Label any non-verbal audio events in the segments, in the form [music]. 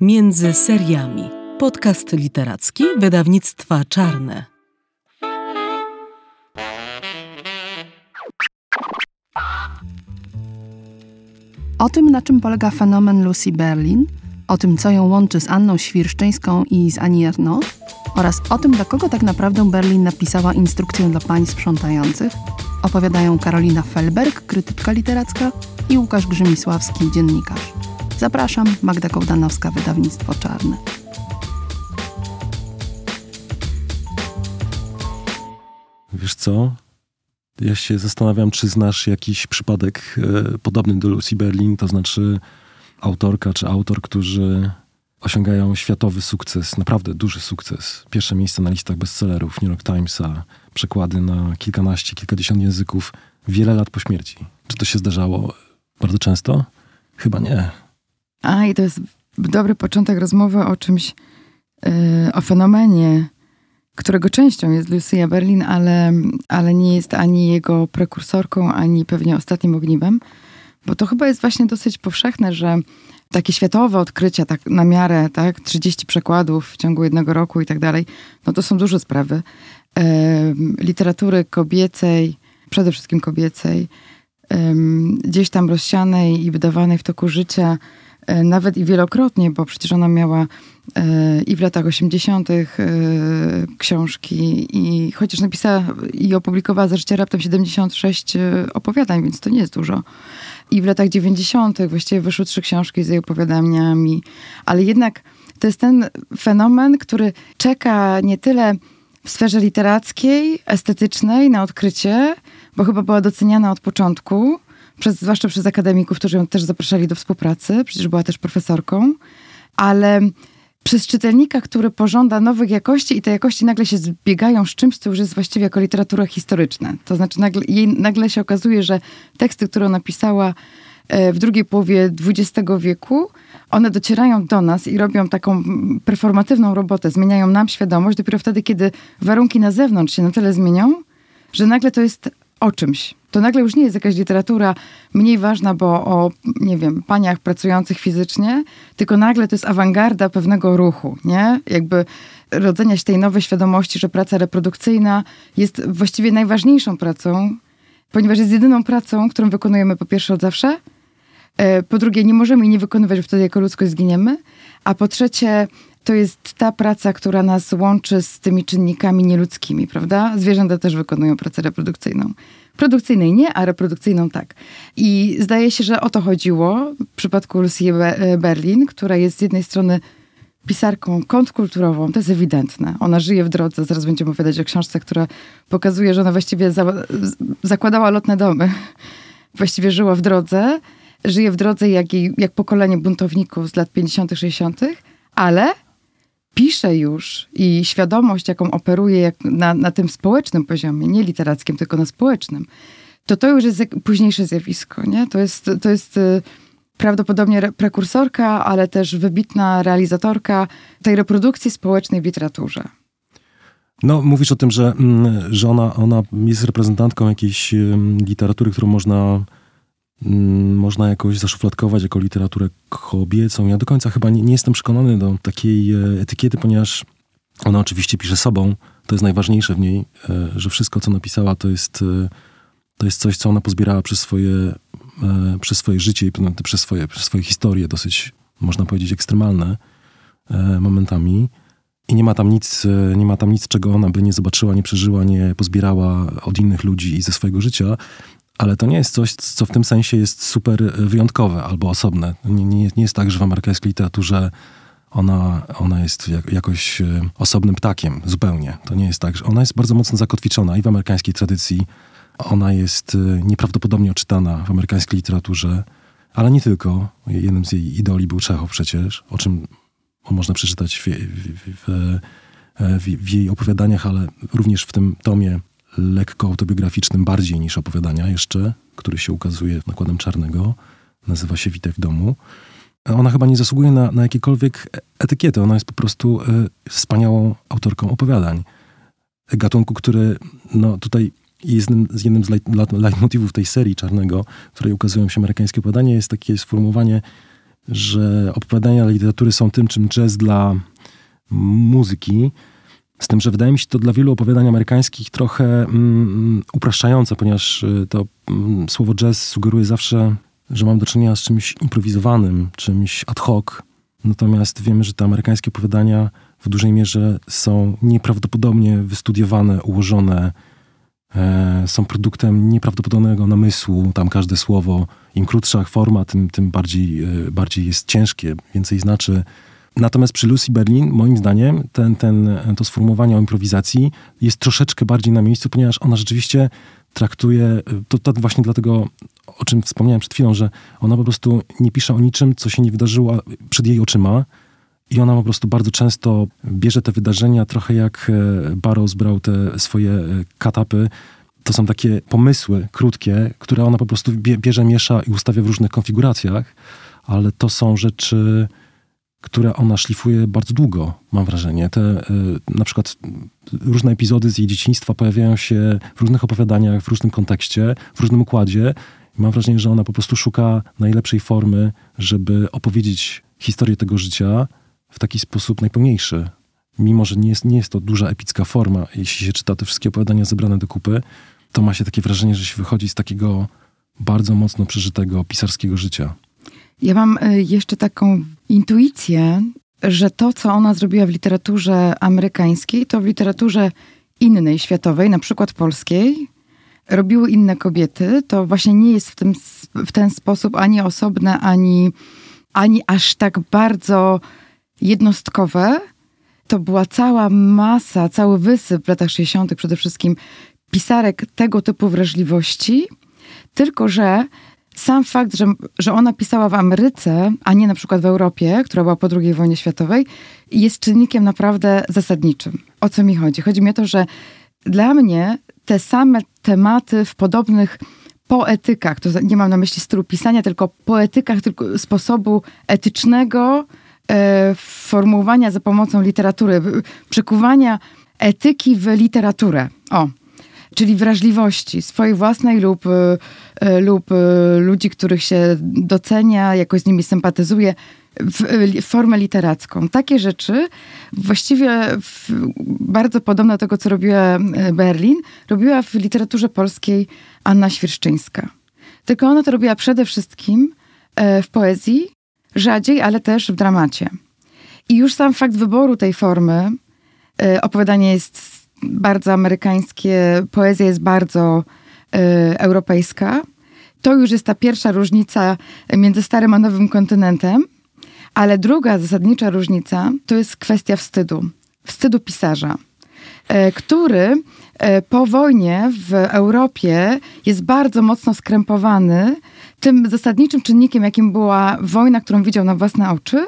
Między seriami. Podcast literacki wydawnictwa Czarne. O tym, na czym polega fenomen Lucy Berlin, o tym, co ją łączy z Anną Świrszczyńską i z Ernaux, oraz o tym, dla kogo tak naprawdę Berlin napisała instrukcję dla pań sprzątających, opowiadają Karolina Felberg, krytyczka literacka i Łukasz Grzymisławski, dziennikarz. Zapraszam, Magda Kołdanowska, wydawnictwo Czarne. Wiesz co? Ja się zastanawiam, czy znasz jakiś przypadek e, podobny do Lucy Berlin, to znaczy autorka czy autor, którzy osiągają światowy sukces, naprawdę duży sukces. Pierwsze miejsce na listach bestsellerów New York Timesa, przekłady na kilkanaście, kilkadziesiąt języków wiele lat po śmierci. Czy to się zdarzało bardzo często? Chyba nie. A, i to jest dobry początek rozmowy o czymś, yy, o fenomenie, którego częścią jest Lucia Berlin, ale, ale nie jest ani jego prekursorką, ani pewnie ostatnim ogniwem. Bo to chyba jest właśnie dosyć powszechne, że takie światowe odkrycia, tak na miarę, tak, 30 przekładów w ciągu jednego roku i tak dalej, no to są duże sprawy. Yy, literatury kobiecej, przede wszystkim kobiecej, yy, gdzieś tam rozsianej i wydawanej w toku życia, nawet i wielokrotnie, bo przecież ona miała e, i w latach 80. E, książki, i chociaż napisała i opublikowała za życia raptem 76 opowiadań, więc to nie jest dużo. I w latach 90. właściwie wyszły trzy książki z jej opowiadaniami, ale jednak to jest ten fenomen, który czeka nie tyle w sferze literackiej, estetycznej na odkrycie, bo chyba była doceniana od początku, przez, zwłaszcza przez akademików, którzy ją też zapraszali do współpracy, przecież była też profesorką, ale przez czytelnika, który pożąda nowych jakości i te jakości nagle się zbiegają z czymś, co już jest właściwie jako literatura historyczna. To znaczy nagle, jej, nagle się okazuje, że teksty, które ona pisała e, w drugiej połowie XX wieku, one docierają do nas i robią taką performatywną robotę, zmieniają nam świadomość dopiero wtedy, kiedy warunki na zewnątrz się na tyle zmienią, że nagle to jest o czymś. To nagle już nie jest jakaś literatura mniej ważna, bo o, nie wiem, paniach pracujących fizycznie, tylko nagle to jest awangarda pewnego ruchu, nie? Jakby rodzenia się tej nowej świadomości, że praca reprodukcyjna jest właściwie najważniejszą pracą, ponieważ jest jedyną pracą, którą wykonujemy po pierwsze od zawsze, e, po drugie nie możemy jej nie wykonywać, bo wtedy jako ludzkość zginiemy, a po trzecie to jest ta praca, która nas łączy z tymi czynnikami nieludzkimi, prawda? Zwierzęta też wykonują pracę reprodukcyjną. Produkcyjnej nie, a reprodukcyjną tak. I zdaje się, że o to chodziło w przypadku Lucy e, Berlin, która jest z jednej strony pisarką kontrkulturową, to jest ewidentne. Ona żyje w drodze, zaraz będziemy opowiadać o książce, która pokazuje, że ona właściwie za, zakładała lotne domy. [laughs] Właściwie żyła w drodze, żyje w drodze jak, jak pokolenie buntowników z lat 50., 60., ale pisze już i świadomość, jaką operuje jak na, na tym społecznym poziomie, nie literackim, tylko na społecznym, to to już jest późniejsze zjawisko. Nie? To jest, to jest y, prawdopodobnie prekursorka, ale też wybitna realizatorka tej reprodukcji społecznej w literaturze. No, mówisz o tym, że, mm, że ona, ona jest reprezentantką jakiejś literatury, którą można można jakoś zaszufladkować jako literaturę kobiecą. Ja do końca chyba nie, nie jestem przekonany do takiej e, etykiety, ponieważ ona oczywiście pisze sobą. To jest najważniejsze w niej, e, że wszystko, co napisała, to jest, e, to jest coś, co ona pozbierała przez swoje, przez swoje życie i przez swoje, przez swoje historie, dosyć, można powiedzieć, ekstremalne momentami. I nie ma tam nic, nie ma tam nic, czego ona by nie zobaczyła, nie przeżyła, nie pozbierała od innych ludzi i ze swojego życia ale to nie jest coś, co w tym sensie jest super wyjątkowe albo osobne. Nie, nie, nie jest tak, że w amerykańskiej literaturze ona, ona jest jakoś e, osobnym ptakiem, zupełnie. To nie jest tak, że ona jest bardzo mocno zakotwiczona i w amerykańskiej tradycji. Ona jest e, nieprawdopodobnie odczytana w amerykańskiej literaturze, ale nie tylko. Jednym z jej idoli był Czechow przecież, o czym można przeczytać w, w, w, w jej opowiadaniach, ale również w tym tomie lekko autobiograficznym bardziej niż opowiadania jeszcze, który się ukazuje nakładem czarnego. Nazywa się Witaj w domu. Ona chyba nie zasługuje na, na jakiekolwiek etykiety. Ona jest po prostu y, wspaniałą autorką opowiadań. Gatunku, który no, tutaj jest jednym, jednym z leitmotivów tej serii czarnego, w której ukazują się amerykańskie opowiadania, jest takie sformułowanie że opowiadania literatury są tym, czym jazz dla muzyki. Z tym, że wydaje mi się to dla wielu opowiadań amerykańskich trochę mm, upraszczające, ponieważ y, to mm, słowo jazz sugeruje zawsze, że mam do czynienia z czymś improwizowanym, czymś ad hoc. Natomiast wiemy, że te amerykańskie opowiadania w dużej mierze są nieprawdopodobnie wystudiowane, ułożone, e, są produktem nieprawdopodobnego namysłu. Tam każde słowo, im krótsza forma, tym, tym bardziej, e, bardziej jest ciężkie, więcej znaczy. Natomiast przy Lucy Berlin, moim zdaniem, ten, ten, to sformułowanie o improwizacji jest troszeczkę bardziej na miejscu, ponieważ ona rzeczywiście traktuje, to, to właśnie dlatego, o czym wspomniałem przed chwilą, że ona po prostu nie pisze o niczym, co się nie wydarzyło przed jej oczyma, i ona po prostu bardzo często bierze te wydarzenia trochę jak e, Barrows brał te swoje e, katapy. To są takie pomysły krótkie, które ona po prostu bierze, miesza i ustawia w różnych konfiguracjach, ale to są rzeczy, które ona szlifuje bardzo długo, mam wrażenie. Te e, na przykład różne epizody z jej dzieciństwa pojawiają się w różnych opowiadaniach, w różnym kontekście, w różnym układzie. Mam wrażenie, że ona po prostu szuka najlepszej formy, żeby opowiedzieć historię tego życia, w taki sposób najpełniejszy. Mimo, że nie jest, nie jest to duża epicka forma, jeśli się czyta te wszystkie opowiadania zebrane do kupy, to ma się takie wrażenie, że się wychodzi z takiego bardzo mocno przeżytego pisarskiego życia. Ja mam y, jeszcze taką intuicję, że to, co ona zrobiła w literaturze amerykańskiej, to w literaturze innej, światowej, na przykład polskiej, robiły inne kobiety. To właśnie nie jest w, tym, w ten sposób ani osobne, ani, ani aż tak bardzo jednostkowe. To była cała masa, cały wysyp w latach 60. przede wszystkim pisarek tego typu wrażliwości, tylko że sam fakt, że, że ona pisała w Ameryce, a nie na przykład w Europie, która była po II wojnie światowej, jest czynnikiem naprawdę zasadniczym. O co mi chodzi? Chodzi mi o to, że dla mnie te same tematy w podobnych poetykach, to nie mam na myśli stylu pisania, tylko poetykach tylko sposobu etycznego, E, formułowania za pomocą literatury, przekuwania etyki w literaturę. O, czyli wrażliwości swojej własnej lub, e, e, lub ludzi, których się docenia, jakoś z nimi sympatyzuje, w, w formę literacką. Takie rzeczy właściwie w, bardzo podobne do tego, co robiła Berlin, robiła w literaturze polskiej Anna Świerszczyńska. Tylko ona to robiła przede wszystkim w poezji rzadziej, ale też w dramacie. I już sam fakt wyboru tej formy, y, opowiadanie jest bardzo amerykańskie, poezja jest bardzo y, europejska. To już jest ta pierwsza różnica między Starym a Nowym Kontynentem. Ale druga zasadnicza różnica to jest kwestia wstydu. Wstydu pisarza, y, który po wojnie w Europie jest bardzo mocno skrępowany tym zasadniczym czynnikiem, jakim była wojna, którą widział na własne oczy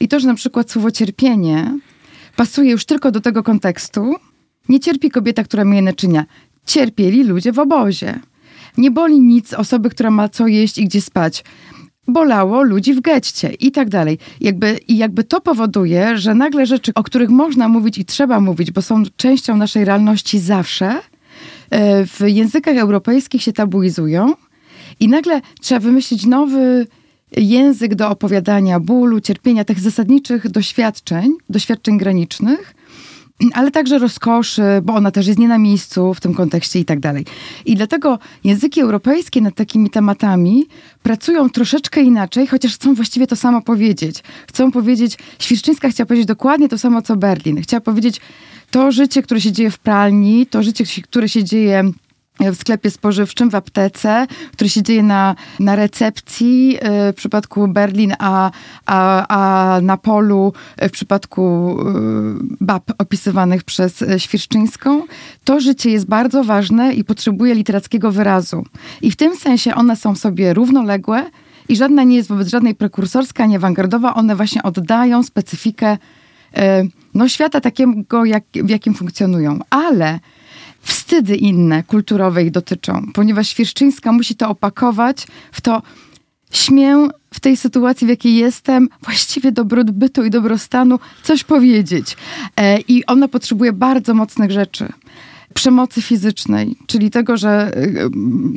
i to, że na przykład słowo cierpienie pasuje już tylko do tego kontekstu, nie cierpi kobieta, która myje naczynia. Cierpieli ludzie w obozie. Nie boli nic osoby, która ma co jeść i gdzie spać. Bolało ludzi w getcie i tak dalej. Jakby, I jakby to powoduje, że nagle rzeczy, o których można mówić i trzeba mówić, bo są częścią naszej realności zawsze, e, w językach europejskich się tabuizują i nagle trzeba wymyślić nowy język do opowiadania bólu, cierpienia, tych zasadniczych doświadczeń, doświadczeń granicznych, ale także rozkoszy, bo ona też jest nie na miejscu w tym kontekście i tak dalej. I dlatego języki europejskie nad takimi tematami pracują troszeczkę inaczej, chociaż chcą właściwie to samo powiedzieć. Chcą powiedzieć, Świerszczyńska chciała powiedzieć dokładnie to samo, co Berlin. Chciała powiedzieć, to życie, które się dzieje w pralni, to życie, które się dzieje w sklepie spożywczym, w aptece, który się dzieje na, na recepcji y, w przypadku Berlin, a, a, a na polu w przypadku y, bab opisywanych przez Świerszczyńską. To życie jest bardzo ważne i potrzebuje literackiego wyrazu. I w tym sensie one są sobie równoległe i żadna nie jest wobec żadnej prekursorska, ani awangardowa. One właśnie oddają specyfikę y, no, świata takiego, jak, w jakim funkcjonują. Ale wstydy inne kulturowe ich dotyczą, ponieważ Świerszczyńska musi to opakować w to śmię w tej sytuacji, w jakiej jestem, właściwie dobrobytu i dobrostanu, coś powiedzieć. E, I ona potrzebuje bardzo mocnych rzeczy. Przemocy fizycznej, czyli tego, że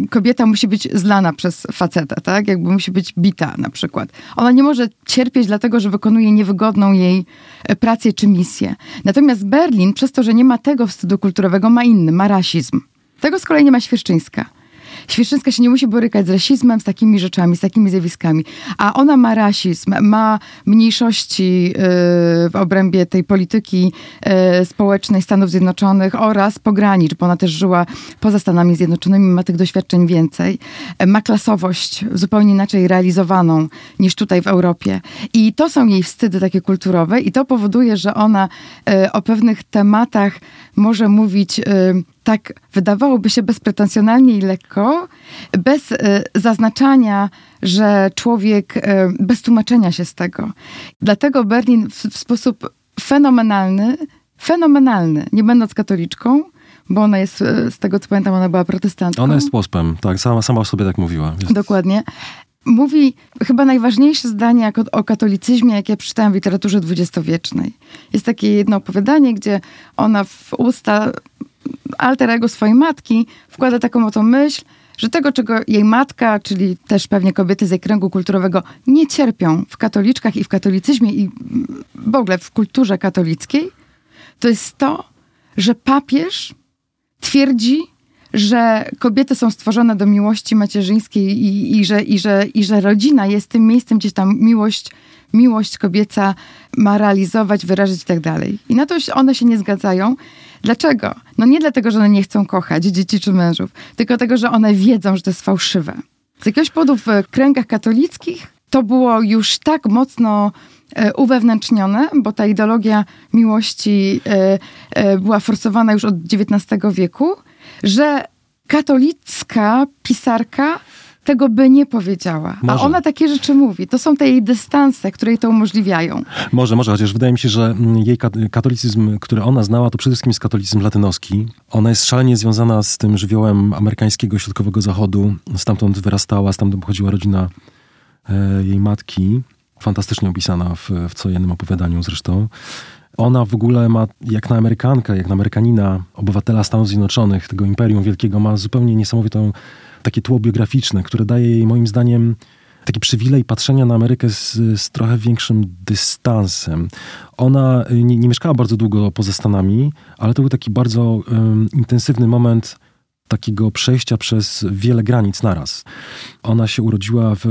y, kobieta musi być zlana przez faceta, tak? Jakby musi być bita na przykład. Ona nie może cierpieć dlatego, że wykonuje niewygodną jej e, pracę czy misję. Natomiast Berlin, przez to, że nie ma tego wstydu kulturowego, ma inny, ma rasizm. Tego z kolei nie ma Świerszczyńska. Świerszczyńska się nie musi borykać z rasizmem, z takimi rzeczami, z takimi zjawiskami. A ona ma rasizm, ma mniejszości yy, w obrębie tej polityki yy, społecznej Stanów Zjednoczonych oraz pogranicz, bo ona też żyła poza Stanami Zjednoczonymi, ma tych doświadczeń więcej. Yy, ma klasowość zupełnie inaczej realizowaną niż tutaj w Europie. I to są jej wstydy takie kulturowe i to powoduje, że ona yy, o pewnych tematach może mówić yy, tak wydawałoby się bezpretensjonalnie i lekko, bez y, zaznaczania, że człowiek, y, bez tłumaczenia się z tego. Dlatego Berlin w, w sposób fenomenalny, fenomenalny, nie będąc katoliczką, bo ona jest, y, z tego co pamiętam, ona była protestantką. Ona jest łospem, tak, sama, sama o sobie tak mówiła. Jest... Dokładnie. Mówi chyba najważniejsze zdanie o katolicyzmie, jakie przeczytałam w literaturze dwudziestowiecznej. Jest takie jedno opowiadanie, gdzie ona w usta alter ego swojej matki wkłada taką oto myśl, że tego, czego jej matka, czyli też pewnie kobiety z jej kręgu kulturowego, nie cierpią w katoliczkach i w katolicyzmie i w ogóle w kulturze katolickiej, to jest to, że papież twierdzi, że kobiety są stworzone do miłości macierzyńskiej i, i, że, i, że, i że rodzina jest tym miejscem, gdzie tam miłość, miłość kobieca ma realizować, wyrazić i tak dalej. I na to one się nie zgadzają. Dlaczego? No nie dlatego, że one nie chcą kochać dzieci czy mężów, tylko dlatego, że one wiedzą, że to jest fałszywe. Z jakiegoś powodu w kręgach katolickich to było już tak mocno e, uwewnętrznione, bo ta ideologia miłości e, e, była forsowana już od XIX wieku, że katolicka pisarka tego by nie powiedziała. Może. A ona takie rzeczy mówi. To są te jej dystanse, które jej to umożliwiają. Może, może, chociaż wydaje mi się, że mm, jej katolicyzm, który ona znała, to przede wszystkim jest katolicyzm latynoski. Ona jest szalenie związana z tym żywiołem amerykańskiego, środkowego zachodu. Stamtąd wyrastała, stamtąd pochodziła rodzina e, jej matki. Fantastycznie opisana w, w co jednym opowiadaniu zresztą. Ona w ogóle ma, jak na Amerykankę, jak na Amerykanina, obywatela Stanów Zjednoczonych, tego imperium wielkiego, ma zupełnie niesamowitą takie tło biograficzne, które daje jej moim zdaniem taki przywilej patrzenia na Amerykę z, z trochę większym dystansem. Ona y, nie, nie, mieszkała bardzo długo poza Stanami, ale to był taki bardzo um, intensywny moment takiego przejścia przez wiele granic naraz. Ona się urodziła w,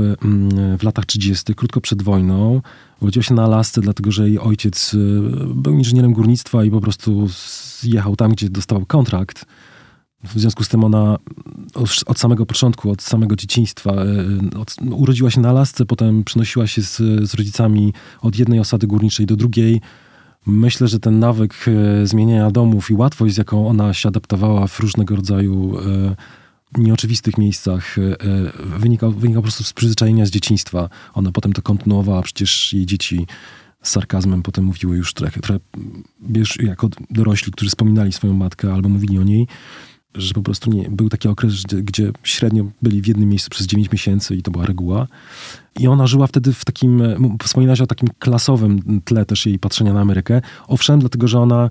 w latach 30., krótko przed wojną. Urodziła się na Alasce, dlatego że jej ojciec y, był inżynierem górnictwa i po prostu zjechał tam, gdzie dostał kontrakt w związku z tym ona od samego początku, od samego dzieciństwa e, od, urodziła się na Alasce, potem przenosiła się z, z rodzicami od jednej osady górniczej do drugiej. Myślę, że ten nawyk e, zmieniania domów i łatwość, z jaką ona się adaptowała w różnego rodzaju e, nieoczywistych miejscach, wynika, wynika po prostu z przyzwyczajenia z dzieciństwa. Ona potem to kontynuowała, przecież jej dzieci z sarkazmem potem mówiły już trochę, trochę wiesz, jako dorośli, którzy wspominali swoją matkę albo mówili o niej że po prostu nie, był taki okres, gdzie, gdzie, średnio byli w jednym miejscu przez 9 miesięcy i to była reguła. I ona żyła wtedy w takim, wspominałaś o takim klasowym tle też jej patrzenia na Amerykę. Owszem, dlatego, że ona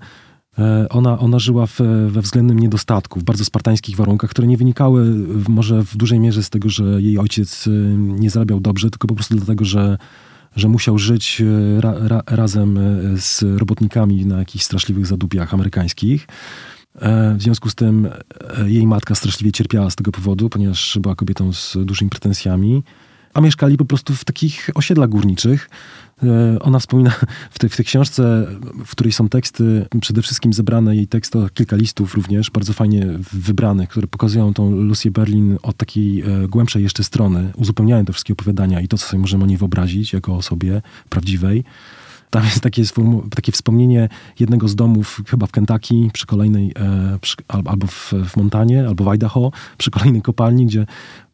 e, ona, ona żyła w, we względnym niedostatku, w bardzo spartańskich warunkach, które nie wynikały może w dużej mierze z tego, że jej ojciec e, nie zarabiał dobrze, tylko po prostu dlatego, że, że musiał żyć e, ra, ra, razem z robotnikami na jakichś straszliwych zadupiach amerykańskich. E, w związku z tym e, jej matka straszliwie cierpiała z tego powodu, ponieważ była kobietą z dużymi pretensjami, a mieszkali po prostu w takich osiedlach górniczych. E, ona wspomina w, tej, w tej książce, w której są teksty, przede wszystkim zebrane jej teksty, kilka listów również, bardzo fajnie wybranych, które pokazują tą Lucy Berlin od takiej głębszej jeszcze strony, uzupełniają te wszystkie opowiadania i to, co sobie możemy o niej wyobrazić jako osobie prawdziwej. Tam jest takie, takie wspomnienie jednego z domów, chyba w Kentucky, przy kolejnej, e, przy, albo w, w Montanie, albo w Idaho, przy kolejnej kopalni, gdzie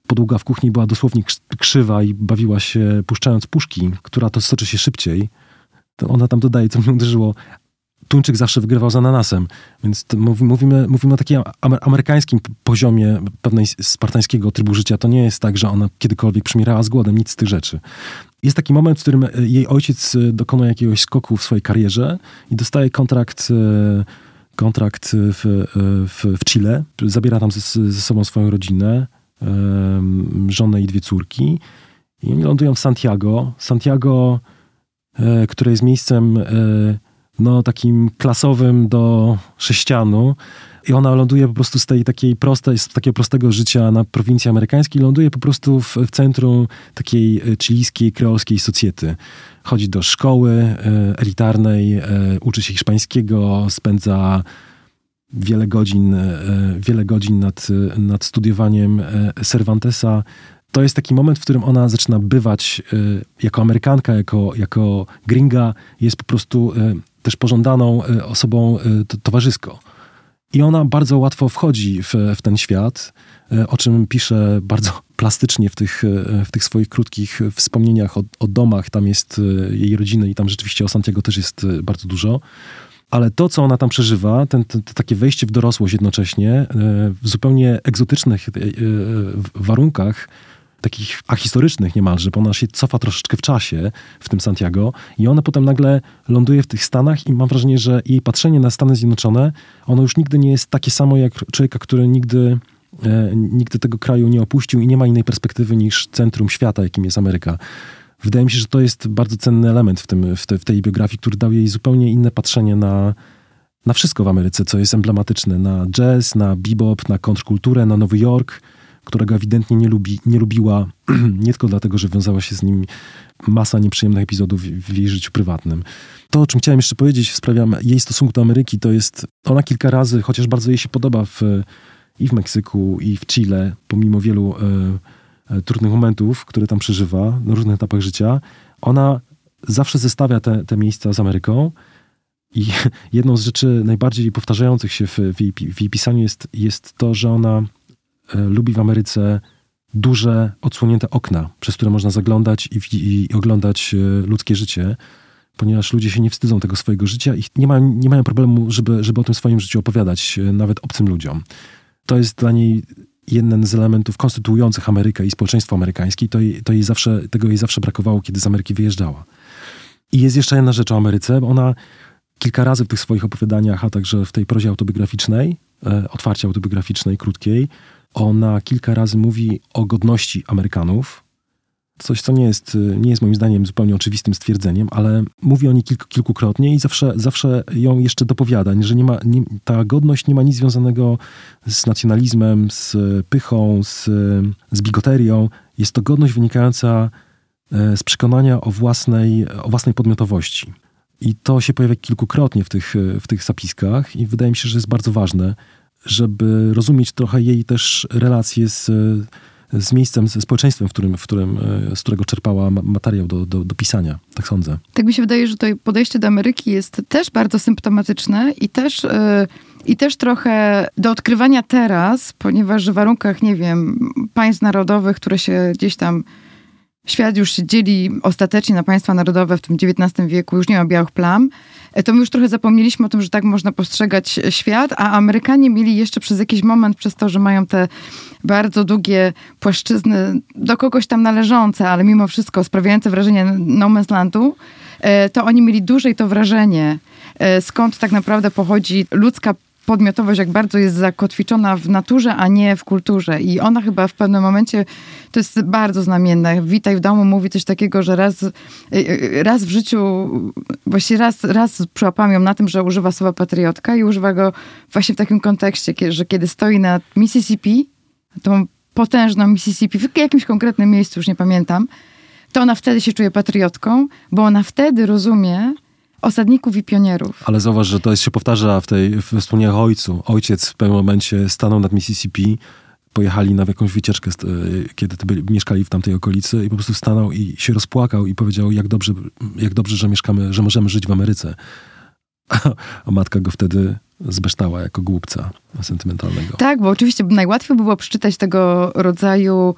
podługa w kuchni była dosłownie krzywa i bawiła się puszczając puszki, która to stoczy się szybciej. To ona tam dodaje, co mnie uderzyło, Tuńczyk zawsze wygrywał z ananasem. Więc mówimy, mówimy o takim amerykańskim poziomie pewnej spartańskiego trybu życia. To nie jest tak, że ona kiedykolwiek przymierała z głodem, nic z tych rzeczy. Jest taki moment, w którym e, jej ojciec e, dokonuje jakiegoś skoku w swojej karierze i dostaje kontrakt e, kontrakt w, w, w Chile. Zabiera tam ze, ze sobą swoją rodzinę, żonę i dwie córki. I oni lądują w Santiago. Santiago, które jest miejscem no, takim klasowym do sześcianu. I ona ląduje po prostu z tej takiej prostej, z takiego prostego życia na prowincji amerykańskiej, ląduje po prostu w, w centrum takiej e, chilijskiej, kreolskiej socjety. Chodzi do szkoły elitarnej, uczy się hiszpańskiego, spędza wiele godzin, wiele godzin nad, nad studiowaniem Cervantesa to jest taki moment, w którym ona zaczyna bywać y, jako Amerykanka, jako, jako gringa, jest po prostu też pożądaną y, osobą towarzysko. I ona bardzo łatwo wchodzi w, w ten świat, o czym pisze bardzo [laughs] plastycznie w tych, w tych swoich krótkich wspomnieniach o, o domach. Tam jest jej rodziny i tam rzeczywiście o Santiago też jest bardzo dużo ale to, co ona tam przeżywa, ten, ten, takie wejście w dorosłość jednocześnie, w zupełnie egzotycznych warunkach, takich ahistorycznych niemalże, bo ona się cofa troszeczkę w czasie w tym Santiago i ona potem nagle ląduje w tych Stanach i mam wrażenie, że jej patrzenie na Stany Zjednoczone, ono już nigdy nie jest takie samo jak człowieka, który nigdy, e, nigdy tego kraju nie opuścił i nie ma innej perspektywy niż centrum świata, jakim jest Ameryka. Wydaje mi się, że to jest bardzo cenny element w, tym, w, te, w tej biografii, który dał jej zupełnie inne patrzenie na, na wszystko w Ameryce, co jest emblematyczne. Na jazz, na bebop, na kontrkulturę, na Nowy Jork, którego ewidentnie nie, lubi, nie lubiła, [clears throat] nie tylko dlatego, że wiązała się z nim masa nieprzyjemnych epizodów w jej życiu prywatnym. To, o czym chciałem jeszcze powiedzieć w sprawie jej stosunku do Ameryki, to jest, ona kilka razy, chociaż bardzo jej się podoba w, i w Meksyku, i w Chile, pomimo wielu e, e, trudnych momentów, które tam przeżywa na różnych etapach życia, ona zawsze zestawia te, te miejsca z Ameryką. I [laughs] jedną z rzeczy najbardziej powtarzających się w, w, jej, w jej pisaniu jest, jest to, że ona lubi w Ameryce duże, odsłonięte okna, przez które można zaglądać i, i, i oglądać e, ludzkie życie, ponieważ ludzie się nie wstydzą tego swojego życia i nie mają, nie mają problemu, żeby, żeby o tym swoim życiu opowiadać, e, nawet obcym ludziom. To jest dla niej jeden z elementów konstytuujących Amerykę i społeczeństwo amerykańskie. To, jej, to jej zawsze, tego jej zawsze brakowało, kiedy z Ameryki wyjeżdżała. I jest jeszcze jedna rzecz o Ameryce. Ona kilka razy w tych swoich opowiadaniach, a także w tej prozie autobiograficznej, e, otwarcie autobiograficznej, krótkiej, ona kilka razy mówi o godności Amerykanów. Coś, co nie jest, nie jest moim zdaniem zupełnie oczywistym stwierdzeniem, ale mówi o niej kilku, kilkukrotnie i zawsze, zawsze ją jeszcze dopowiada, że nie ma, nie, ta godność nie ma nic związanego z nacjonalizmem, z pychą, z, z bigoterią. Jest to godność wynikająca e, z przekonania o własnej, o własnej podmiotowości. I to się pojawia kilkukrotnie w tych, w tych zapiskach i wydaje mi się, że jest bardzo ważne żeby rozumieć trochę jej też relacje z, z miejscem, ze społeczeństwem, w którym, w którym, z którego czerpała materiał do, do, do pisania. Tak sądzę. Tak mi się wydaje, że to podejście do Ameryki jest też bardzo symptomatyczne i też... Yy i też trochę do odkrywania teraz, ponieważ w warunkach, nie wiem, państw narodowych, które się gdzieś tam świat już się dzieli ostatecznie na państwa narodowe w tym XIX wieku, już nie ma białych plam, e, to my już trochę zapomnieliśmy o tym, że tak można postrzegać świat, a Amerykanie mieli jeszcze przez jakiś moment, przez to, że mają te bardzo długie płaszczyzny do kogoś tam należące, ale mimo wszystko sprawiające wrażenie no man's landu, e, to oni mieli dłużej to wrażenie, e, skąd tak naprawdę pochodzi ludzka podmiotowość, jak bardzo jest zakotwiczona w naturze, a nie w kulturze. I ona chyba w pewnym momencie, to jest bardzo znamienne. Witaj w domu mówi coś takiego, że raz, y, y, raz w życiu, właściwie raz, raz przyłapałam ją na tym, że używa słowa patriotka i używa go właśnie w takim kontekście, że kiedy stoi na Mississippi, tą potężną Mississippi, w jakimś konkretnym miejscu, już nie pamiętam, to ona wtedy się czuje patriotką, bo ona wtedy rozumie, osadników i pionierów. Ale zauważ, że to jest, się powtarza w tej w wspomnieniach ojcu. Ojciec w pewnym momencie stanął nad Mississippi, pojechali na jakąś wycieczkę, e, kiedy byli, mieszkali w tamtej okolicy i po prostu stanął i się rozpłakał i powiedział, jak dobrze, jak dobrze że mieszkamy, że możemy żyć w Ameryce. [laughs] A matka go wtedy zbeształa jako głupca sentymentalnego. Tak, bo oczywiście najłatwiej było przeczytać tego rodzaju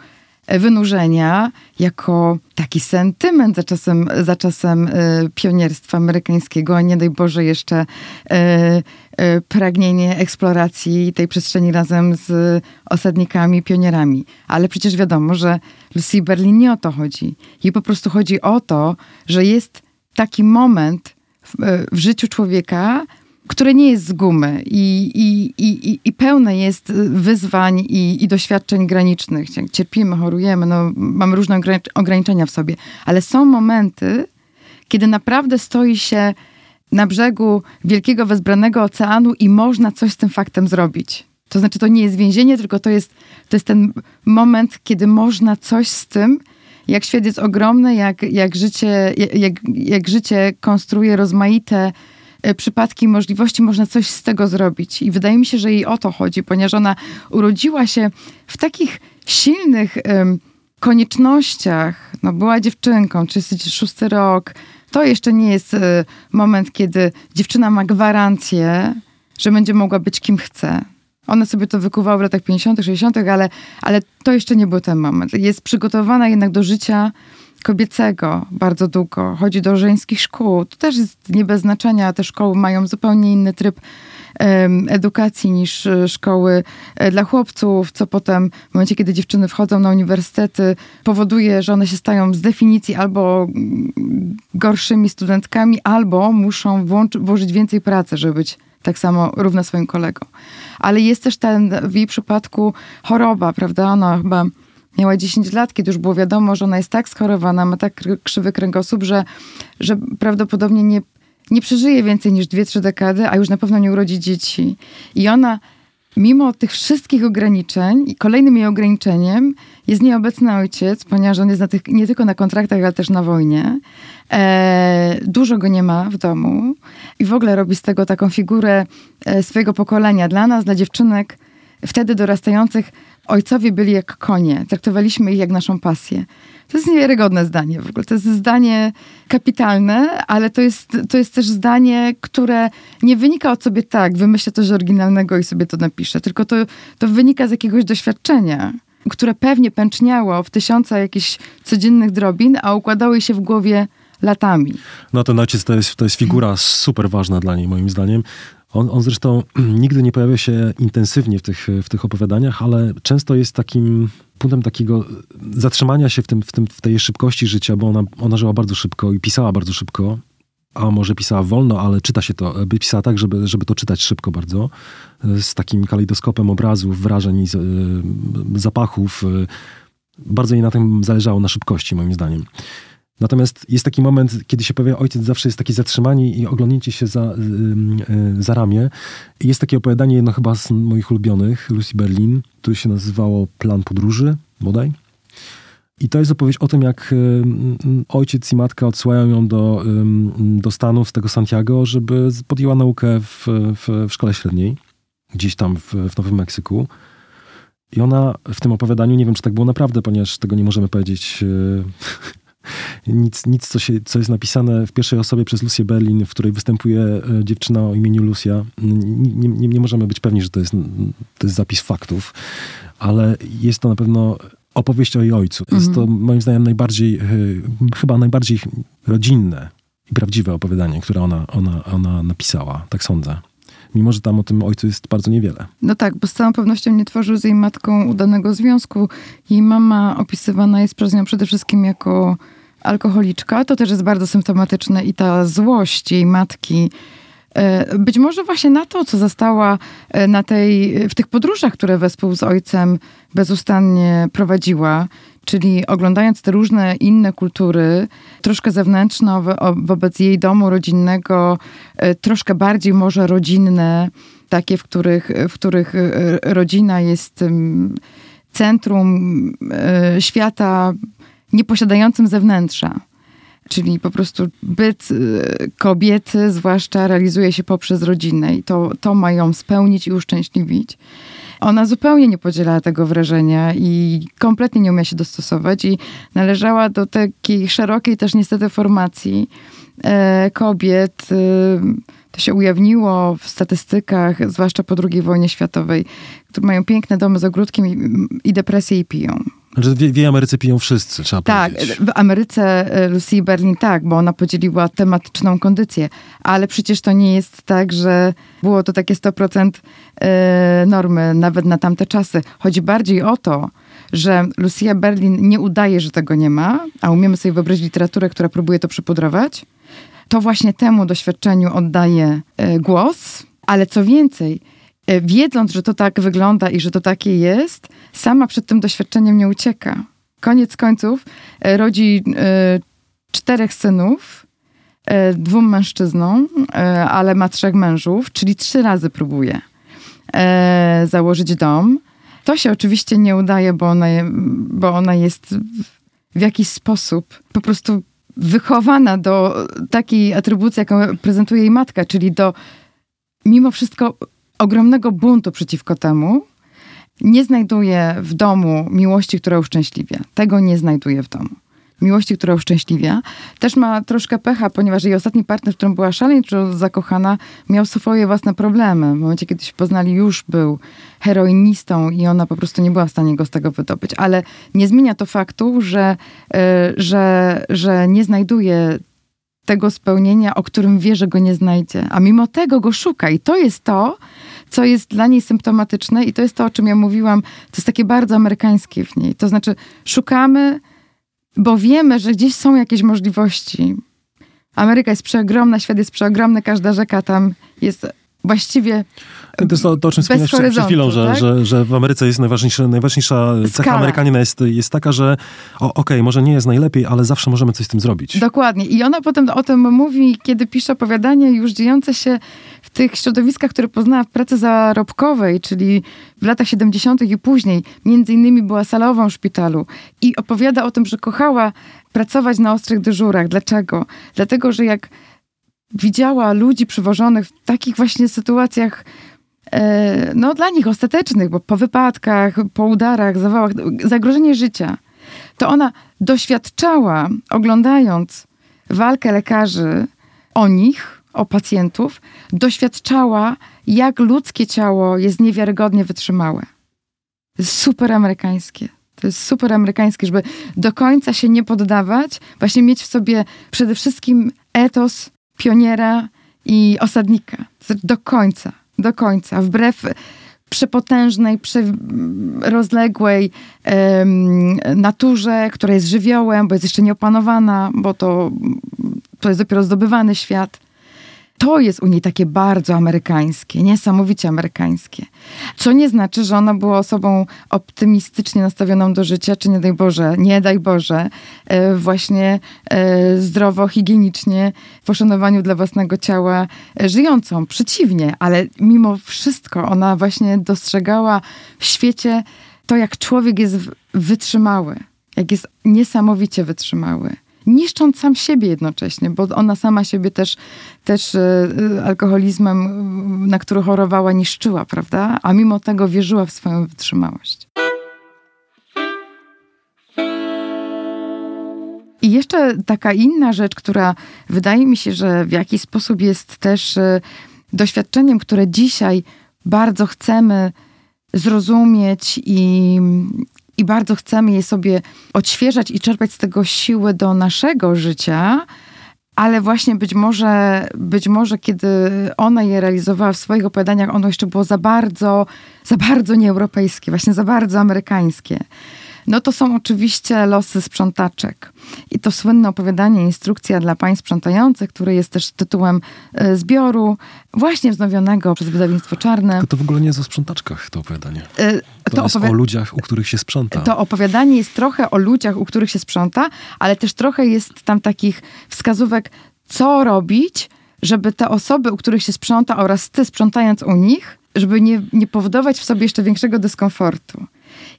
wynurzenia jako taki sentyment za czasem, za czasem y, pionierstwa amerykańskiego, a nie daj Boże jeszcze y, pragnienie eksploracji tej przestrzeni razem z osadnikami, pionierami. Ale przecież wiadomo, że Lucy Berlin nie o to chodzi. Jej po prostu chodzi o to, że jest taki moment w, w życiu człowieka, które nie jest z gumy i, i, i, i pełne jest wyzwań i, i doświadczeń granicznych. Cierpimy, chorujemy, no, mamy różne ograniczenia w sobie, ale są momenty, kiedy naprawdę stoi się na brzegu wielkiego, wezbranego oceanu i można coś z tym faktem zrobić. To znaczy, to nie jest więzienie, tylko to jest, to jest ten moment, kiedy można coś z tym, jak świat jest ogromny, jak, jak, życie, jak, jak życie konstruuje rozmaite przypadki, możliwości, można coś z tego zrobić. I wydaje mi się, że jej o to chodzi, ponieważ ona urodziła się w takich silnych koniecznościach. No, była dziewczynką, 36 rok. To jeszcze nie jest um, moment, kiedy dziewczyna ma gwarancję, że będzie mogła być kim chce. One sobie to wykuwały w latach 50., 60., ale, ale to jeszcze nie był ten moment. Jest przygotowana jednak do życia kobiecego bardzo długo. Chodzi do żeńskich szkół. To też jest nie bez znaczenia. Te szkoły mają zupełnie inny tryb edukacji niż e, szkoły e, dla chłopców, co potem w momencie, kiedy dziewczyny wchodzą na uniwersytety, powoduje, że one się stają z definicji albo gorszymi studentkami, albo muszą włożyć więcej pracy, żeby być tak samo równa swoim kolegom. Ale jest też ten w jej przypadku choroba, prawda? Ona chyba miała 10 lat, kiedy już było wiadomo, że ona jest tak schorowana, ma tak krzywy kręgosłup, że, że prawdopodobnie nie, nie przeżyje więcej niż 2-3 dekady, a już na pewno nie urodzi dzieci. I ona mimo tych wszystkich ograniczeń, i kolejnym jej ograniczeniem jest nieobecny ojciec, ponieważ on jest tych, nie tylko na kontraktach, ale też na wojnie. E, dużo go nie ma w domu i w ogóle robi z tego taką figurę e, swojego pokolenia. Dla nas, dla dziewczynek, wtedy dorastających, ojcowie byli jak konie. Traktowaliśmy ich jak naszą pasję. To jest niewiarygodne zdanie w ogóle. To jest zdanie kapitalne, ale to jest, to jest też zdanie, które nie wynika od sobie tak, wymyślę coś oryginalnego i sobie to napiszę, tylko to, to wynika z jakiegoś doświadczenia, które pewnie pęczniało w tysiąca jakichś codziennych drobin, a układały się w głowie latami. No ten ojciec to jest, to jest figura super ważna dla niej, moim zdaniem. On, on zresztą [clears throat] nigdy nie pojawia się intensywnie w tych, w tych opowiadaniach, ale często jest takim punktem takiego zatrzymania się w, tym, w, tym, w tej szybkości życia, bo ona, ona żyła bardzo szybko i pisała bardzo szybko, a może pisała wolno, ale czyta się to, by pisała tak, żeby, żeby to czytać szybko bardzo, z takim kalejdoskopem obrazów, wrażeń, zapachów. Bardzo jej na tym zależało, na szybkości, moim zdaniem. Natomiast jest taki moment, kiedy się pojawia ojciec, zawsze jest takie zatrzymanie i oglądnięcie się za, za ramię. Jest takie opowiadanie, jedno chyba z moich ulubionych, Lucy Berlin, które się nazywało Plan podróży, bodaj. I to jest opowieść o tym, jak ojciec i matka odsyłają ją do, do Stanów, z tego Santiago, żeby podjęła naukę w, w, w szkole średniej, gdzieś tam w, w Nowym Meksyku. I ona w tym opowiadaniu, nie wiem czy tak było naprawdę, ponieważ tego nie możemy powiedzieć [laughs] nic, nic co, się, co jest napisane w pierwszej osobie przez Lucię Berlin, w której występuje e, dziewczyna o imieniu Lucia. Nie, nie, nie możemy być pewni, że to jest, to jest zapis faktów, ale jest to na pewno opowieść o jej ojcu. Jest to mhm. moim zdaniem najbardziej, e, chyba najbardziej rodzinne i prawdziwe opowiadanie, które ona, ona, ona napisała. Tak sądzę mimo że tam o tym ojcu jest bardzo niewiele. No tak, bo z całą pewnością nie tworzył z jej matką udanego związku. Jej mama opisywana jest przez nią przede wszystkim jako alkoholiczka. To też jest bardzo symptomatyczne i ta złość jej matki. E, być może właśnie na to, co zastała e, na tej, w tych podróżach, które wespół z ojcem bezustannie prowadziła, czyli oglądając te różne inne kultury, troszkę zewnętrzno wobec jej domu rodzinnego, e, troszkę bardziej może rodzinne, takie, w których, w których rodzina jest centrum świata nieposiadającym zewnętrza. Czyli po prostu byt y, kobiety, zwłaszcza, realizuje się poprzez rodzinę i to, to ma ją spełnić i uszczęśliwić. Ona zupełnie nie podzielała tego wrażenia i kompletnie nie umie się dostosować i należała do takiej szerokiej też niestety formacji e, kobiet. E, to się ujawniło w statystykach, zwłaszcza po II wojnie światowej, które mają piękne domy z ogródkiem i, i depresję i piją. Znaczy w, w Ameryce piją wszyscy, trzeba tak, powiedzieć. Tak, w Ameryce e, Lucy Berlin tak, bo ona podzieliła tematyczną kondycję, ale przecież to nie jest tak, że było to takie 100% e, normy, nawet na tamte czasy. Chodzi bardziej o to, że Lucia Berlin nie udaje, że tego nie ma, a umiemy sobie wyobrazić literaturę, która próbuje to przypudrować, to właśnie temu doświadczeniu oddaje głos, ale co więcej, wiedząc, że to tak wygląda i że to takie jest, sama przed tym doświadczeniem nie ucieka. Koniec końców e, rodzi czterech synów, dwóm mężczyznom, ale ma trzech mężów, czyli trzy razy próbuje założyć dom. To się oczywiście nie udaje, bo ona, bo ona jest w jakiś sposób po prostu wychowana do takiej atrybucji, jaką prezentuje jej matka, czyli do mimo wszystko ogromnego buntu przeciwko temu. Nie znajduje w domu miłości, która uszczęśliwia. Tego nie znajduje w domu miłości, która uszczęśliwia. Też ma troszkę pecha, ponieważ jej ostatni partner, w którym była szaleńczo zakochana, miał swoje własne problemy. W momencie, kiedy się poznali, już był heroinistą i ona po prostu nie była w stanie go z tego wydobyć. Ale nie zmienia to faktu, że, e, że, że nie znajduje tego spełnienia, o którym wie, że go nie znajdzie. A mimo tego go szuka. I to jest to, co jest dla niej symptomatyczne i to jest to, o czym ja mówiłam, to jest takie bardzo amerykańskie w niej. To znaczy szukamy bo wiemy, że gdzieś są jakieś możliwości. Ameryka jest przeogromna, świat jest przeogromny, każda rzeka tam jest właściwie to jest to, to o czym wspomniałeś przed chwilą, że, tak? że, że w Ameryce jest najważniejsza, najważniejsza cecha Amerykanina jest, jest taka, że okej, okay, może nie jest najlepiej, ale zawsze możemy coś z tym zrobić. Dokładnie. I ona potem o tym mówi, kiedy pisze opowiadanie już dziejące się tych środowiskach, które poznała w pracy zarobkowej, czyli w latach 70. i później. Między innymi była salową w szpitalu. I opowiada o tym, że kochała pracować na ostrych dyżurach. Dlaczego? Dlatego, że jak widziała ludzi przywożonych w takich właśnie sytuacjach, e, no dla nich ostatecznych, bo po wypadkach, po udarach, zawałach, zagrożenie życia, to ona doświadczała, oglądając walkę lekarzy o nich, o pacjentów, doświadczała, jak ludzkie ciało jest niewiarygodnie wytrzymałe. Super amerykańskie. To jest super amerykańskie, żeby do końca się nie poddawać, właśnie mieć w sobie przede wszystkim etos pioniera i osadnika. Do końca, do końca. Wbrew przepotężnej, rozległej um, naturze, która jest żywiołem, bo jest jeszcze nieopanowana, bo to, to jest dopiero zdobywany świat. To jest u niej takie bardzo amerykańskie, niesamowicie amerykańskie. Co nie znaczy, że ona była osobą optymistycznie nastawioną do życia, czy nie daj Boże, nie daj Boże, e, właśnie e, zdrowo, higienicznie, w poszanowaniu dla własnego ciała e, żyjącą. Przeciwnie, ale mimo wszystko ona właśnie dostrzegała w świecie to, jak człowiek jest wytrzymały, jak jest niesamowicie wytrzymały niszcząc sam siebie jednocześnie, bo ona sama siebie też, też e, alkoholizmem, na który chorowała, niszczyła, prawda? A mimo tego wierzyła w swoją wytrzymałość. I jeszcze taka inna rzecz, która wydaje mi się, że w jakiś sposób jest też e, doświadczeniem, które dzisiaj bardzo chcemy zrozumieć i, i bardzo chcemy je sobie odświeżać i czerpać z tego siły do naszego życia, ale właśnie być może, być może kiedy ona je realizowała w swoich opowiadaniach, ono jeszcze było za bardzo, za bardzo nieeuropejskie, właśnie za bardzo amerykańskie no to są oczywiście losy sprzątaczek. I to słynne opowiadanie Instrukcja dla pań sprzątających, które jest też tytułem e, zbioru, właśnie wznowionego przez wydawnictwo Czarne. To, to w ogóle nie jest o sprzątaczkach, to opowiadanie. E, to, to jest opowi- o ludziach, u których się sprząta. To opowiadanie jest trochę o ludziach, u których się sprząta, ale też trochę jest tam takich wskazówek, co robić, żeby te osoby, u których się sprząta oraz ty sprzątając u nich, żeby nie, nie powodować w sobie jeszcze większego dyskomfortu.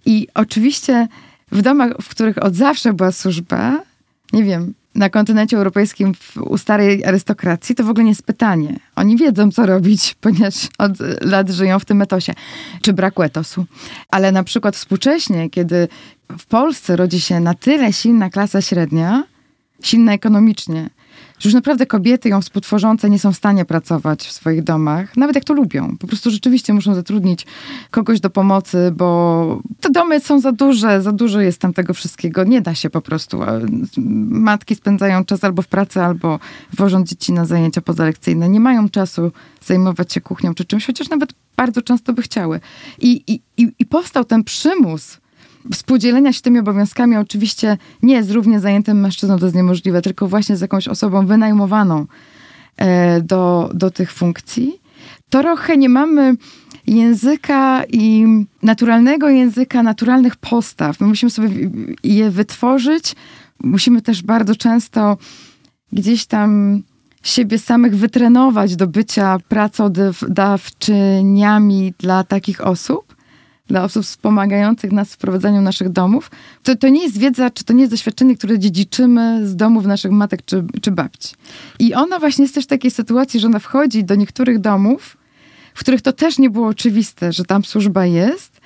I oczywiście w domach, w których od zawsze była służba, nie wiem, na kontynencie europejskim w, u starej arystokracji, to w ogóle nie jest pytanie. Oni wiedzą, co robić, [laughs] ponieważ od lat żyją w tym etosie, czy braku etosu. Ale na przykład współcześnie, kiedy w Polsce rodzi się na tyle silna klasa średnia, silna ekonomicznie, że już naprawdę kobiety ją współtworzące nie są w stanie pracować w swoich domach, nawet jak to lubią. Po prostu rzeczywiście muszą zatrudnić kogoś do pomocy, bo te domy są za duże, za dużo jest tam tego wszystkiego. Nie da się po prostu. Matki spędzają czas albo w pracy, albo wożą dzieci na zajęcia pozalekcyjne. Nie mają czasu zajmować się kuchnią czy czymś, chociaż nawet bardzo często by chciały. I, i, i powstał ten przymus współdzielenia się tymi obowiązkami oczywiście nie z równie zajętym mężczyzną, to jest niemożliwe, tylko właśnie z jakąś osobą wynajmowaną e, do, do tych funkcji. Trochę nie mamy języka i naturalnego języka, naturalnych postaw. My musimy sobie je wytworzyć. Musimy też bardzo często gdzieś tam siebie samych wytrenować do bycia pracodawczyniami dla takich osób, dla osób wspomagających nas w prowadzeniu naszych domów. To, to nie jest wiedza, czy to nie jest doświadczenie, które dziedziczymy z domów naszych matek czy, czy babci. I ona właśnie jest też w takiej sytuacji, że ona wchodzi do niektórych domów, w których to też nie było oczywiste, że tam służba jest.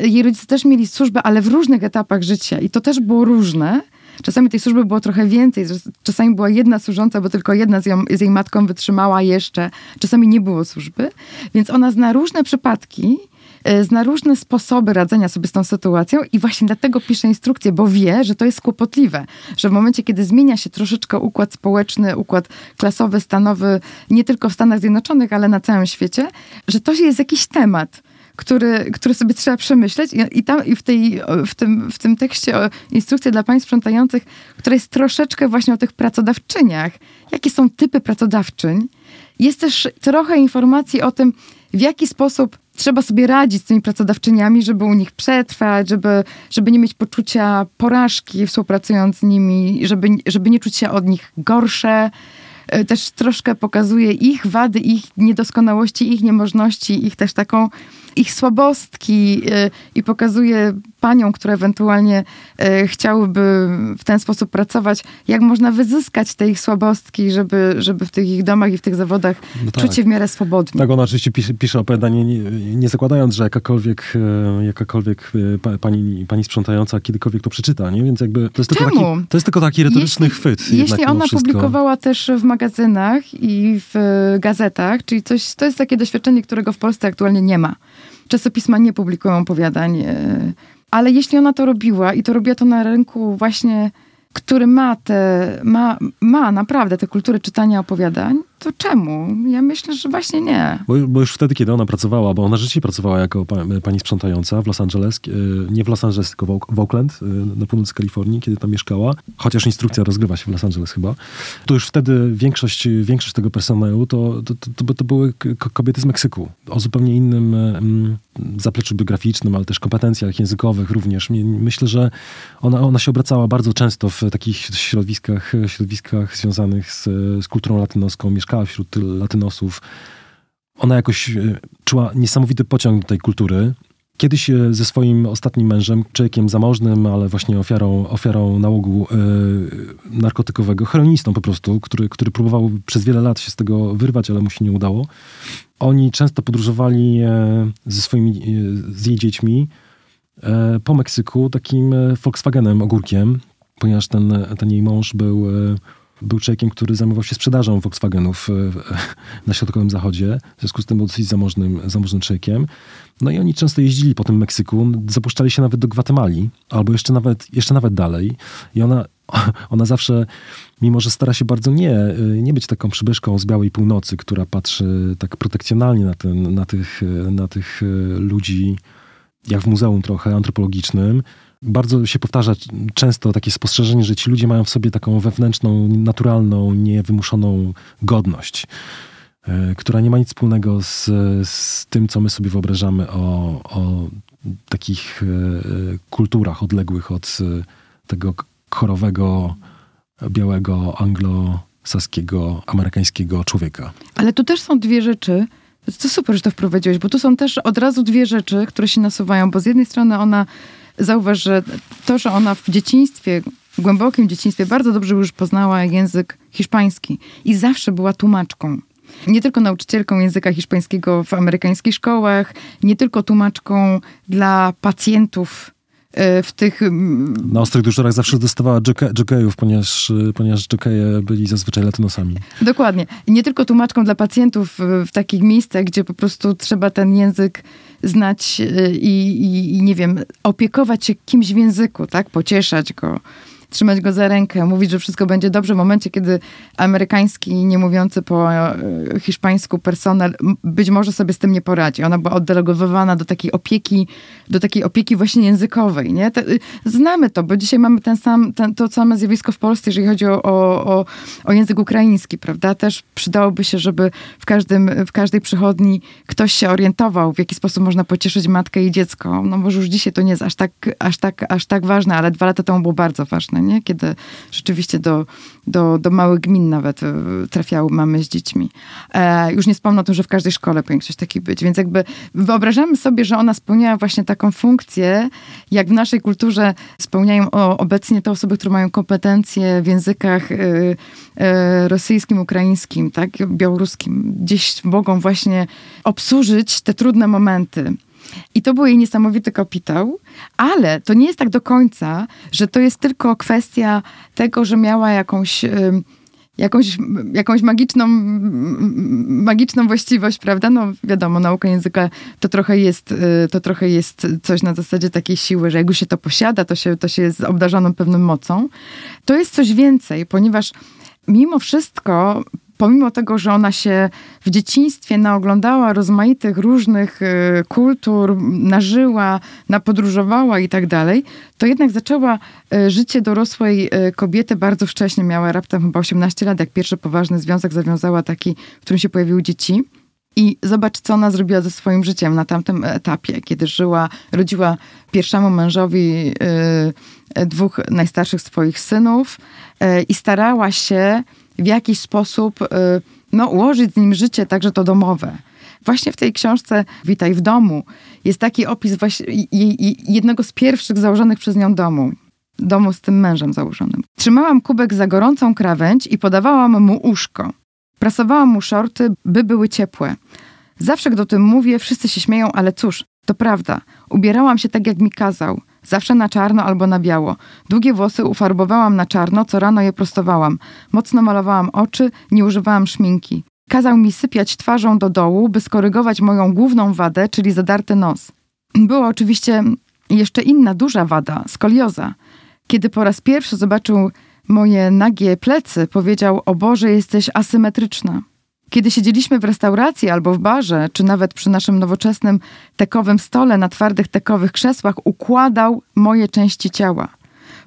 Jej rodzice też mieli służbę, ale w różnych etapach życia i to też było różne. Czasami tej służby było trochę więcej, czasami była jedna służąca, bo tylko jedna z, ją, z jej matką wytrzymała jeszcze, czasami nie było służby. Więc ona zna różne przypadki, zna różne sposoby radzenia sobie z tą sytuacją i właśnie dlatego pisze instrukcję, bo wie, że to jest kłopotliwe, że w momencie, kiedy zmienia się troszeczkę układ społeczny, układ klasowy, stanowy, nie tylko w Stanach Zjednoczonych, ale na całym świecie, że to jest jakiś temat który, który sobie trzeba przemyśleć. I, i tam i w, tej, w, tym, w tym tekście instrukcja dla pań sprzątających, która jest troszeczkę właśnie o tych pracodawczyniach. Jakie są typy pracodawczyń? Jest też trochę informacji o tym, w jaki sposób trzeba sobie radzić z tymi pracodawczyniami, żeby u nich przetrwać, żeby, żeby nie mieć poczucia porażki współpracując z nimi, żeby, żeby nie czuć się od nich gorsze. E, też troszkę pokazuje ich wady, ich niedoskonałości, ich niemożności, ich też taką ich słabostki y, i pokazuje paniom, które ewentualnie y, chciałyby w ten sposób pracować, jak można wyzyskać te ich słabostki, żeby, żeby w tych ich domach i w tych zawodach no tak. czuć się w miarę swobodnie. Tak, ona oczywiście pisze, pisze opowiadanie, nie, nie zakładając, że jakakolwiek, e, jakakolwiek e, pani, pani sprzątająca kiedykolwiek to przeczyta, nie? Więc jakby to jest, tylko taki, to jest tylko taki retoryczny jeśli, chwyt. Jeśli ona publikowała też w magazynach i w gazetach, czyli coś, to jest takie doświadczenie, którego w Polsce aktualnie nie ma czasopisma nie publikują opowiadań. E, ale jeśli ona to robiła i to robiła to na rynku właśnie, który ma te, ma, ma naprawdę tę kulturę czytania opowiadań, to czemu? Ja myślę, że właśnie nie. Bo, bo, już wtedy, kiedy ona pracowała, bo ona rzeczywiście pracowała jako pani sprzątająca w Los Angeles, e, nie w Los Angeles, tylko w Oakland, e, na północy Kalifornii, kiedy tam mieszkała, chociaż instrukcja rozgrywa się w Los Angeles chyba, to już wtedy większość, większość tego personelu to, to, to, to były kobiety z Meksyku, o zupełnie innym zapleczu biograficznym, ale też kompetencjach językowych również. Myślę, że ona, ona się obracała bardzo często w takich środowiskach, środowiskach związanych z, z kulturą latynoską, mieszkała wśród latynosów. Ona jakoś e, czuła niesamowity pociąg do tej kultury. Kiedyś e, ze swoim ostatnim mężem, człowiekiem zamożnym, ale właśnie ofiarą, ofiarą nałogu e, narkotykowego, heroinistą po prostu, który, który próbował przez wiele lat się z tego wyrwać, ale mu się nie udało. Oni często podróżowali ze swoimi, z jej dziećmi po Meksyku takim Volkswagenem ogórkiem, ponieważ ten, ten jej mąż był był człowiekiem, który zajmował się sprzedażą Volkswagenów e, na Środkowym Zachodzie. W związku z tym był dosyć zamożnym, zamożnym człowiekiem. No i oni często jeździli po tym Meksyku, zapuszczali się nawet do Gwatemali, albo jeszcze nawet, jeszcze nawet dalej. I ona, [laughs] ona zawsze, mimo że stara się bardzo nie, e, nie być taką przybyszką z białej północy, która patrzy tak protekcjonalnie na, ten, na, tych, e, na tych ludzi, jak w muzeum trochę antropologicznym, bardzo się powtarza często takie spostrzeżenie, że ci ludzie mają w sobie taką wewnętrzną, naturalną, niewymuszoną godność, e, która nie ma nic wspólnego z, z tym, co my sobie wyobrażamy o, o takich e, kulturach odległych od e, tego chorowego, białego, anglosaskiego, amerykańskiego człowieka. Ale tu też są dwie rzeczy. To super, że to wprowadziłeś, bo tu są też od razu dwie rzeczy, które się nasuwają, bo z jednej strony ona zauważ, że to, że ona w dzieciństwie, w głębokim dzieciństwie bardzo dobrze już poznała język hiszpański i zawsze była tłumaczką. Nie tylko nauczycielką języka hiszpańskiego w amerykańskich szkołach, nie tylko tłumaczką dla pacjentów e, w tych... Na ostrych dyżurach zawsze dostawała jokejów, ponieważ, ponieważ jokeje byli zazwyczaj latynosami. Dokładnie. Nie tylko tłumaczką dla pacjentów w takich miejscach, gdzie po prostu trzeba ten język znać y, i, i, i, nie wiem, opiekować się kimś w języku, tak? Pocieszać go. Trzymać go za rękę, mówić, że wszystko będzie dobrze w momencie, kiedy amerykański, nie mówiący po e, hiszpańsku personel być może sobie z tym nie poradzi. Ona była oddelegowana do takiej opieki, do takiej opieki właśnie językowej, nie? Te, znamy to, bo dzisiaj mamy ten sam, ten, to same zjawisko w Polsce, jeżeli chodzi o, o, o język ukraiński, prawda? Też przydałoby się, żeby w, każdym, w każdej przychodni ktoś się orientował, w jaki sposób można pocieszyć matkę i dziecko. No może już dzisiaj to nie jest aż tak, aż tak, aż tak ważne, ale dwa lata temu było bardzo ważne, nie? Kiedy rzeczywiście do, do, do małych gmin nawet e, trafiały mamy z dziećmi. E, już nie wspomnę o tym, że w każdej szkole powinien coś taki być. Więc jakby wyobrażamy sobie, że ona spełniała właśnie taką funkcję, jak w naszej kulturze spełniają obecnie te osoby, które mają kompetencje w językach e, e, rosyjskim, ukraińskim, tak, białoruskim. Gdzieś mogą właśnie obsłużyć te trudne momenty. I to był jej niesamowity kapitał, ale to nie jest tak do końca, że to jest tylko kwestia tego, że miała jakąś jakąś, jakąś magiczną, magiczną właściwość, prawda? No wiadomo, nauka języka to trochę jest, y, to trochę jest coś na zasadzie takiej siły, że jak już się to posiada, to się, to się jest obdarzoną pewną mocą. To jest coś więcej, ponieważ mimo wszystko pomimo tego, że ona się w dzieciństwie naoglądała rozmaitych różnych y, kultur, nażyła, napodróżowała i tak dalej, to jednak zaczęła y, życie dorosłej y, kobiety bardzo wcześnie. Miała raptem chyba 18 lat, jak pierwszy poważny związek zawiązała taki, w którym się pojawiły dzieci. I zobacz, co ona zrobiła ze swoim życiem na tamtym etapie, kiedy żyła, rodziła pierwszemu mężowi dwóch najstarszych swoich synów i starała się w jakiś sposób y, no, ułożyć z nim życie, także to domowe. Właśnie w tej książce Witaj w domu jest taki opis właśnie jednego z pierwszych założonych przez nią domu. Domu z tym mężem założonym. Trzymałam kubek za gorącą krawędź i podawałam mu uszko. Prasowałam mu szorty, by były ciepłe. Zawsze, gdy o tym mówię, wszyscy się śmieją, ale cóż, to prawda. Ubierałam się tak, jak mi kazał. Zawsze na czarno albo na biało. Długie włosy ufarbowałam na czarno, co rano je prostowałam. Mocno malowałam oczy, nie używałam szminki. Kazał mi sypiać twarzą do dołu, by skorygować moją główną wadę, czyli zadarty nos. Była oczywiście jeszcze inna duża wada, skolioza. Kiedy po raz pierwszy zobaczył moje nagie plecy, powiedział: O Boże, jesteś asymetryczna. Kiedy siedzieliśmy w restauracji albo w barze, czy nawet przy naszym nowoczesnym tekowym stole na twardych tekowych krzesłach, układał moje części ciała.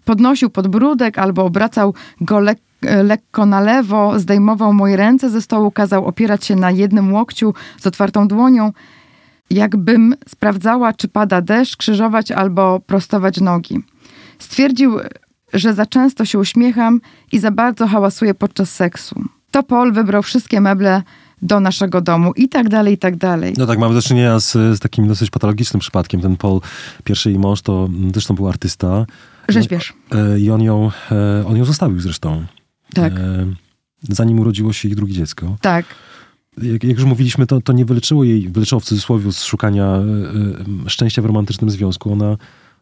Podnosił podbródek albo obracał go lek lekko na lewo, zdejmował moje ręce ze stołu, kazał opierać się na jednym łokciu z otwartą dłonią, jakbym sprawdzała, czy pada deszcz, krzyżować albo prostować nogi. Stwierdził, że za często się uśmiecham i za bardzo hałasuję podczas seksu to Paul wybrał wszystkie meble do naszego domu i tak dalej, i tak dalej. No tak, mamy do czynienia z, z takim dosyć patologicznym przypadkiem. Ten Paul, pierwszy jej mąż, to zresztą był artysta. Rzeźbiarz. E, I on ją, e, on ją zostawił zresztą. Tak. E, zanim urodziło się ich drugie dziecko. Tak. Jak, jak już mówiliśmy, to, to nie wyleczyło jej, wyleczyło w cudzysłowie z szukania szczęścia w romantycznym związku. Ona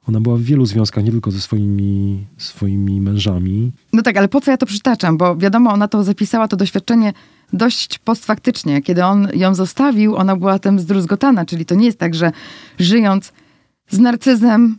ona była w wielu związkach, nie tylko ze swoimi, swoimi mężami. No tak, ale po co ja to przytaczam? Bo wiadomo, ona to zapisała, to doświadczenie dość postfaktycznie. Kiedy on ją zostawił, ona była tym zdruzgotana, czyli to nie jest tak, że żyjąc z narcyzem,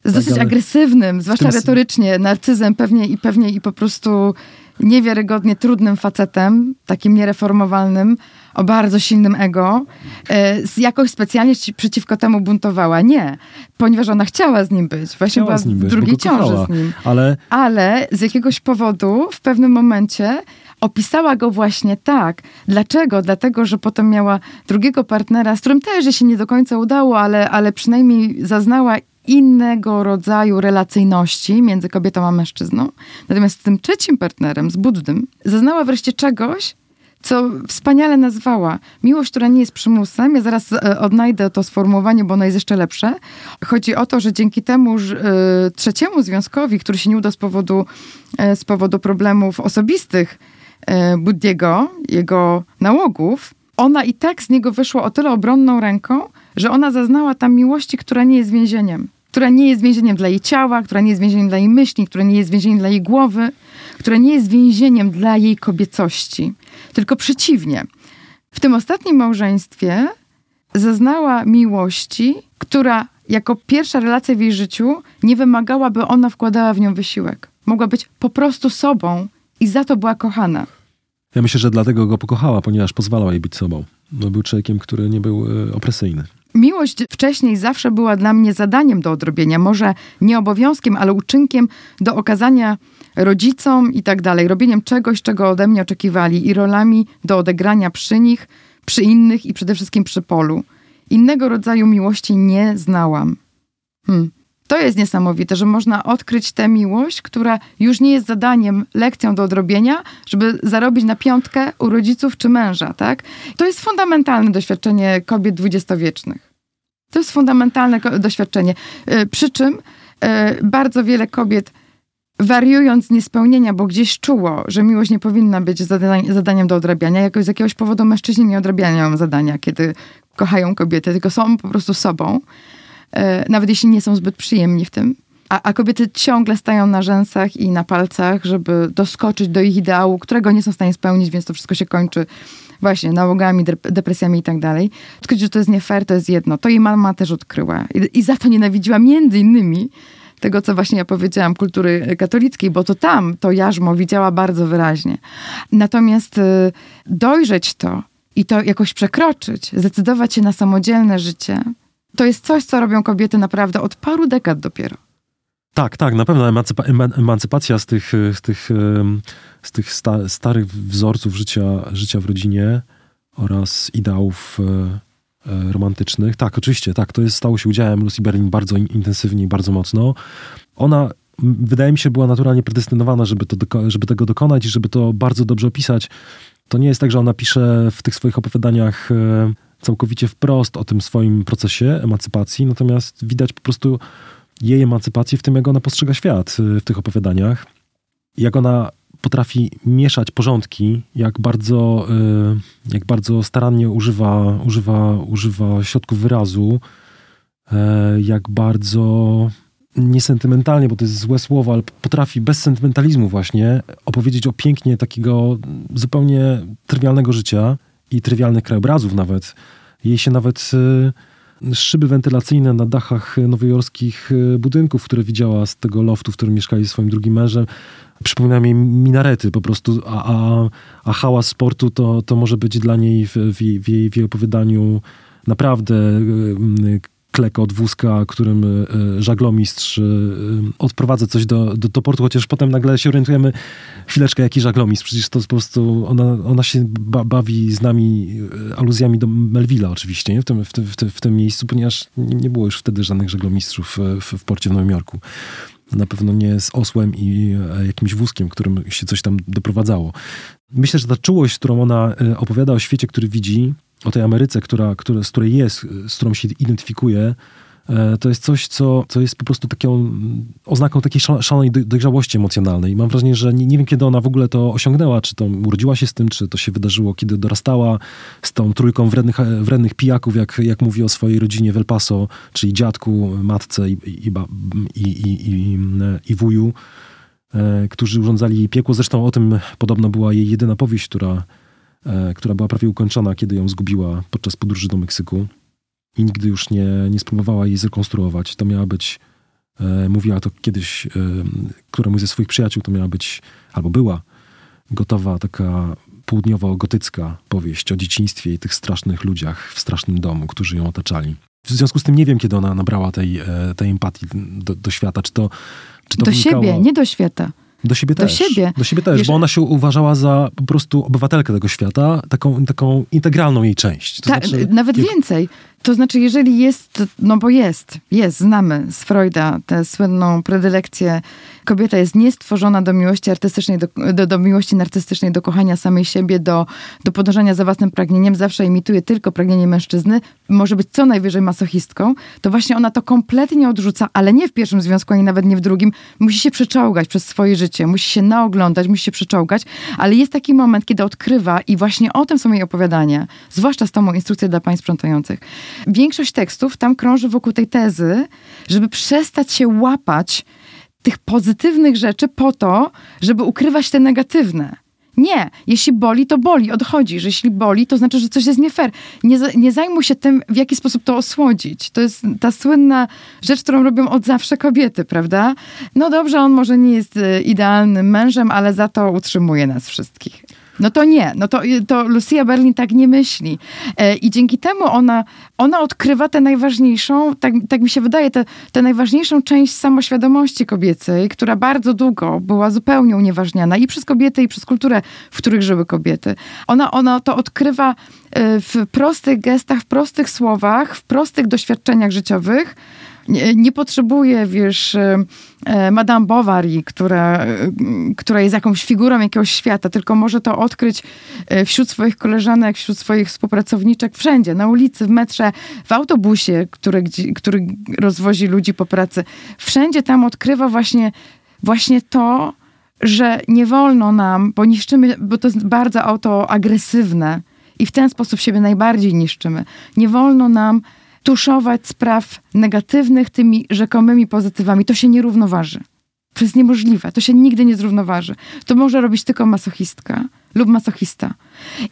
z tak, dosyć agresywnym, zwłaszcza tym... retorycznie, narcyzem pewnie i pewnie i po prostu niewiarygodnie trudnym facetem, takim niereformowalnym, o bardzo silnym ego, e, jakoś specjalnie przeciwko temu buntowała. Nie, ponieważ ona chciała z nim być. Właśnie była w być, drugiej ciąży z nim. Ale... Ale z jakiegoś powodu w pewnym momencie opisała go właśnie tak. Dlaczego? Dlatego, że potem miała drugiego partnera, z którym też się nie do końca udało, ale, ale przynajmniej zaznała innego rodzaju relacyjności między kobietą a mężczyzną. Natomiast z tym trzecim partnerem, z Buddym, zaznała wreszcie czegoś, co wspaniale nazwała. Miłość, która nie jest przymusem. Ja zaraz e, odnajdę to sformułowanie, bo ono jest jeszcze lepsze. Chodzi o to, że dzięki temu y, trzeciemu związkowi, który się nie uda z powodu, y, z powodu problemów osobistych Buddiego, jego nałogów, ona i tak z niego wyszła o tyle obronną ręką, że ona zaznała tam miłości, która nie jest więzieniem. Która nie jest więzieniem dla jej ciała, która nie jest więzieniem dla jej myśli, która nie jest więzieniem dla jej głowy, która nie jest więzieniem dla jej kobiecości. Tylko przeciwnie. W tym ostatnim małżeństwie zaznała miłości, która jako pierwsza relacja w jej życiu nie wymagała, by ona wkładała w nią wysiłek. Mogła być po prostu sobą i za to była kochana. Ja myślę, że dlatego go pokochała, ponieważ pozwalał jej być sobą. No, był człowiekiem, który nie był e, opresyjny. Miłość wcześniej zawsze była dla mnie zadaniem do odrobienia, może nie obowiązkiem, ale uczynkiem do okazania rodzicom i tak dalej, robieniem czegoś, czego ode mnie oczekiwali i rolami do odegrania przy nich, przy innych i przede wszystkim przy polu. Innego rodzaju miłości nie znałam. Hmm. To jest niesamowite, że można odkryć tę miłość, która już nie jest zadaniem, lekcją do odrobienia, żeby zarobić na piątkę u rodziców czy męża, tak? To jest fundamentalne doświadczenie kobiet dwudziestowiecznych. To jest fundamentalne doświadczenie. E, przy czym e, bardzo wiele kobiet wariując niespełnienia, bo gdzieś czuło, że miłość nie powinna być zadaniem do odrabiania, jakoś z jakiegoś powodu mężczyźni nie odrabiają zadania, kiedy kochają kobiety, tylko są po prostu sobą E, nawet jeśli nie są zbyt przyjemni w tym. A, a, kobiety ciągle stają na rzęsach i na palcach, żeby doskoczyć do ich ideału, którego nie są w stanie spełnić, więc to wszystko się kończy właśnie nałogami, depresjami i tak dalej. Odkryć, że to jest nie fair, to jest jedno. To jej mama też odkryła. I, I, za to nienawidziła między innymi tego, co właśnie ja powiedziałam, kultury katolickiej, bo to tam to jarzmo widziała bardzo wyraźnie. Natomiast y, dojrzeć to i to jakoś przekroczyć, zdecydować się na samodzielne życie, to jest coś, co robią kobiety naprawdę od paru dekad dopiero. Tak, tak, na pewno emancypa emancypacja z tych, z tych, z tych sta starych wzorców życia, życia w rodzinie oraz ideałów e, romantycznych. Tak, oczywiście, tak, to jest, stało się udziałem Lucy Berlin bardzo intensywnie i bardzo mocno. Ona, wydaje mi się, była naturalnie predestynowana, żeby, to żeby tego dokonać i żeby to bardzo dobrze opisać. To nie jest tak, że ona pisze w tych swoich opowiadaniach e, całkowicie wprost o tym swoim procesie emancypacji, natomiast widać po prostu jej emancypację w tym, jak ona postrzega świat y, w tych opowiadaniach, jak ona potrafi mieszać porządki, jak bardzo, y, jak bardzo starannie używa, używa, używa środków wyrazu, e, jak bardzo niesentymentalnie, bo to jest złe słowo, ale potrafi bez sentymentalizmu właśnie opowiedzieć o pięknie takiego zupełnie trywialnego życia i trywialnych krajobrazów nawet. Jej się nawet y, szyby wentylacyjne na dachach nowojorskich y, budynków, które widziała z tego loftu, w którym mieszkali ze swoim drugim mężem, przypominają jej minarety po prostu, a, a, a hałas sportu to, to może być dla niej w, w, jej, w jej opowiadaniu naprawdę y, klekot wózka, którym e, żaglomistrz odprowadza coś do, do, do, portu, chociaż potem nagle się orientujemy, chwileczkę, jaki żaglomistrz, przecież to po prostu, ona, ona się ba, bawi z nami aluzjami do Melvilla oczywiście, nie? W, tym, w, tym, w, tym, w tym miejscu, ponieważ nie było już wtedy żadnych żaglomistrzów w, w porcie w Nowym Jorku. Na pewno nie z osłem i jakimś wózkiem, którym się coś tam doprowadzało. Myślę, że ta czułość, którą ona opowiada o świecie, który widzi, o tej Ameryce, która, która, z której jest, z którą się identyfikuje, e, to jest coś, co, co jest po prostu taką oznaką takiej szalonej dojrzałości emocjonalnej. Mam wrażenie, że nie, nie wiem, kiedy ona w ogóle to osiągnęła, czy to urodziła się z tym, czy to się wydarzyło, kiedy dorastała z tą trójką wrednych, wrednych pijaków, jak, jak mówi o swojej rodzinie w El Paso, czyli dziadku, matce i, i, i, i, i, i wuju, e, którzy urządzali piekło. Zresztą o tym podobno była jej jedyna powieść, która E, która była prawie ukończona, kiedy ją zgubiła podczas podróży do Meksyku i nigdy już nie, nie spróbowała jej zrekonstruować. To miała być, e, mówiła to kiedyś e, któremuś ze swoich przyjaciół, to miała być, albo była gotowa taka południowo-gotycka powieść o dzieciństwie i tych strasznych ludziach w strasznym domu, którzy ją otaczali. W związku z tym nie wiem, kiedy ona nabrała tej, tej empatii do, do świata. Czy to, czy to do wynikało... siebie, nie do świata. Do siebie do też. Siebie. Do siebie też, Wiesz, bo ona się uważała za po prostu obywatelkę tego świata, taką, taką integralną jej część. To tak, znaczy, nawet jak... więcej. To znaczy, jeżeli jest, no bo jest, jest, znamy z Freuda tę słynną predylekcję, kobieta jest niestworzona do miłości artystycznej, do, do, do, miłości narcystycznej, do kochania samej siebie, do, do podążania za własnym pragnieniem, zawsze imituje tylko pragnienie mężczyzny, może być co najwyżej masochistką, to właśnie ona to kompletnie odrzuca, ale nie w pierwszym związku, ani nawet nie w drugim. Musi się przeczołgać przez swoje życie, musi się naoglądać, musi się przeczołgać, ale jest taki moment, kiedy odkrywa i właśnie o tym są jej opowiadania, zwłaszcza z tą instrukcją dla pań sprzątających większość tekstów tam krąży wokół tej tezy, żeby przestać się łapać tych pozytywnych rzeczy po to, żeby ukrywać te negatywne. Nie, jeśli boli, to boli, odchodzi. Że jeśli boli, to znaczy, że coś jest nie fair. Nie, nie zajmuj się tym, w jaki sposób to osłodzić. To jest ta słynna rzecz, którą robią od zawsze kobiety, prawda? No dobrze, on może nie jest e, idealnym mężem, ale za to utrzymuje nas wszystkich. No to nie, no to, to Lucia Berlin tak nie myśli. E, I dzięki temu ona, ona odkrywa tę najważniejszą, tak, tak mi się wydaje, tę najważniejszą część samoświadomości kobiecej, która bardzo długo była zupełnie unieważniana i przez kobiety, i przez kulturę, w których żyły kobiety. Ona, ona to odkrywa e, w prostych gestach, w prostych słowach, w prostych doświadczeniach życiowych, nie, nie potrzebuje, wiesz, e, e, Madame Bovary, która, e, która jest jakąś figurą jakiegoś świata, tylko może to odkryć wśród swoich koleżanek, wśród swoich współpracowniczek, wszędzie, na ulicy, w metrze, w autobusie, który, który rozwozi ludzi po pracy. Wszędzie tam odkrywa właśnie, właśnie to, że nie wolno nam, bo niszczymy, bo to jest bardzo autoagresywne i w ten sposób siebie najbardziej niszczymy. Nie wolno nam tuszować spraw negatywnych tymi rzekomymi pozytywami. To się nie równoważy. To jest niemożliwe. To się nigdy nie zrównoważy. To może robić tylko masochistka lub masochista.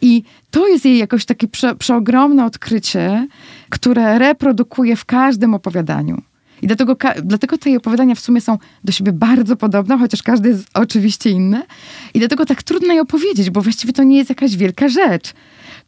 I to jest jej jakoś takie prze, przeogromne odkrycie, które reprodukuje w każdym opowiadaniu. I dlatego, dlatego te opowiadania w sumie są do siebie bardzo podobne, chociaż każdy jest oczywiście inny. I dlatego tak trudno je opowiedzieć, bo właściwie to nie jest jakaś wielka rzecz.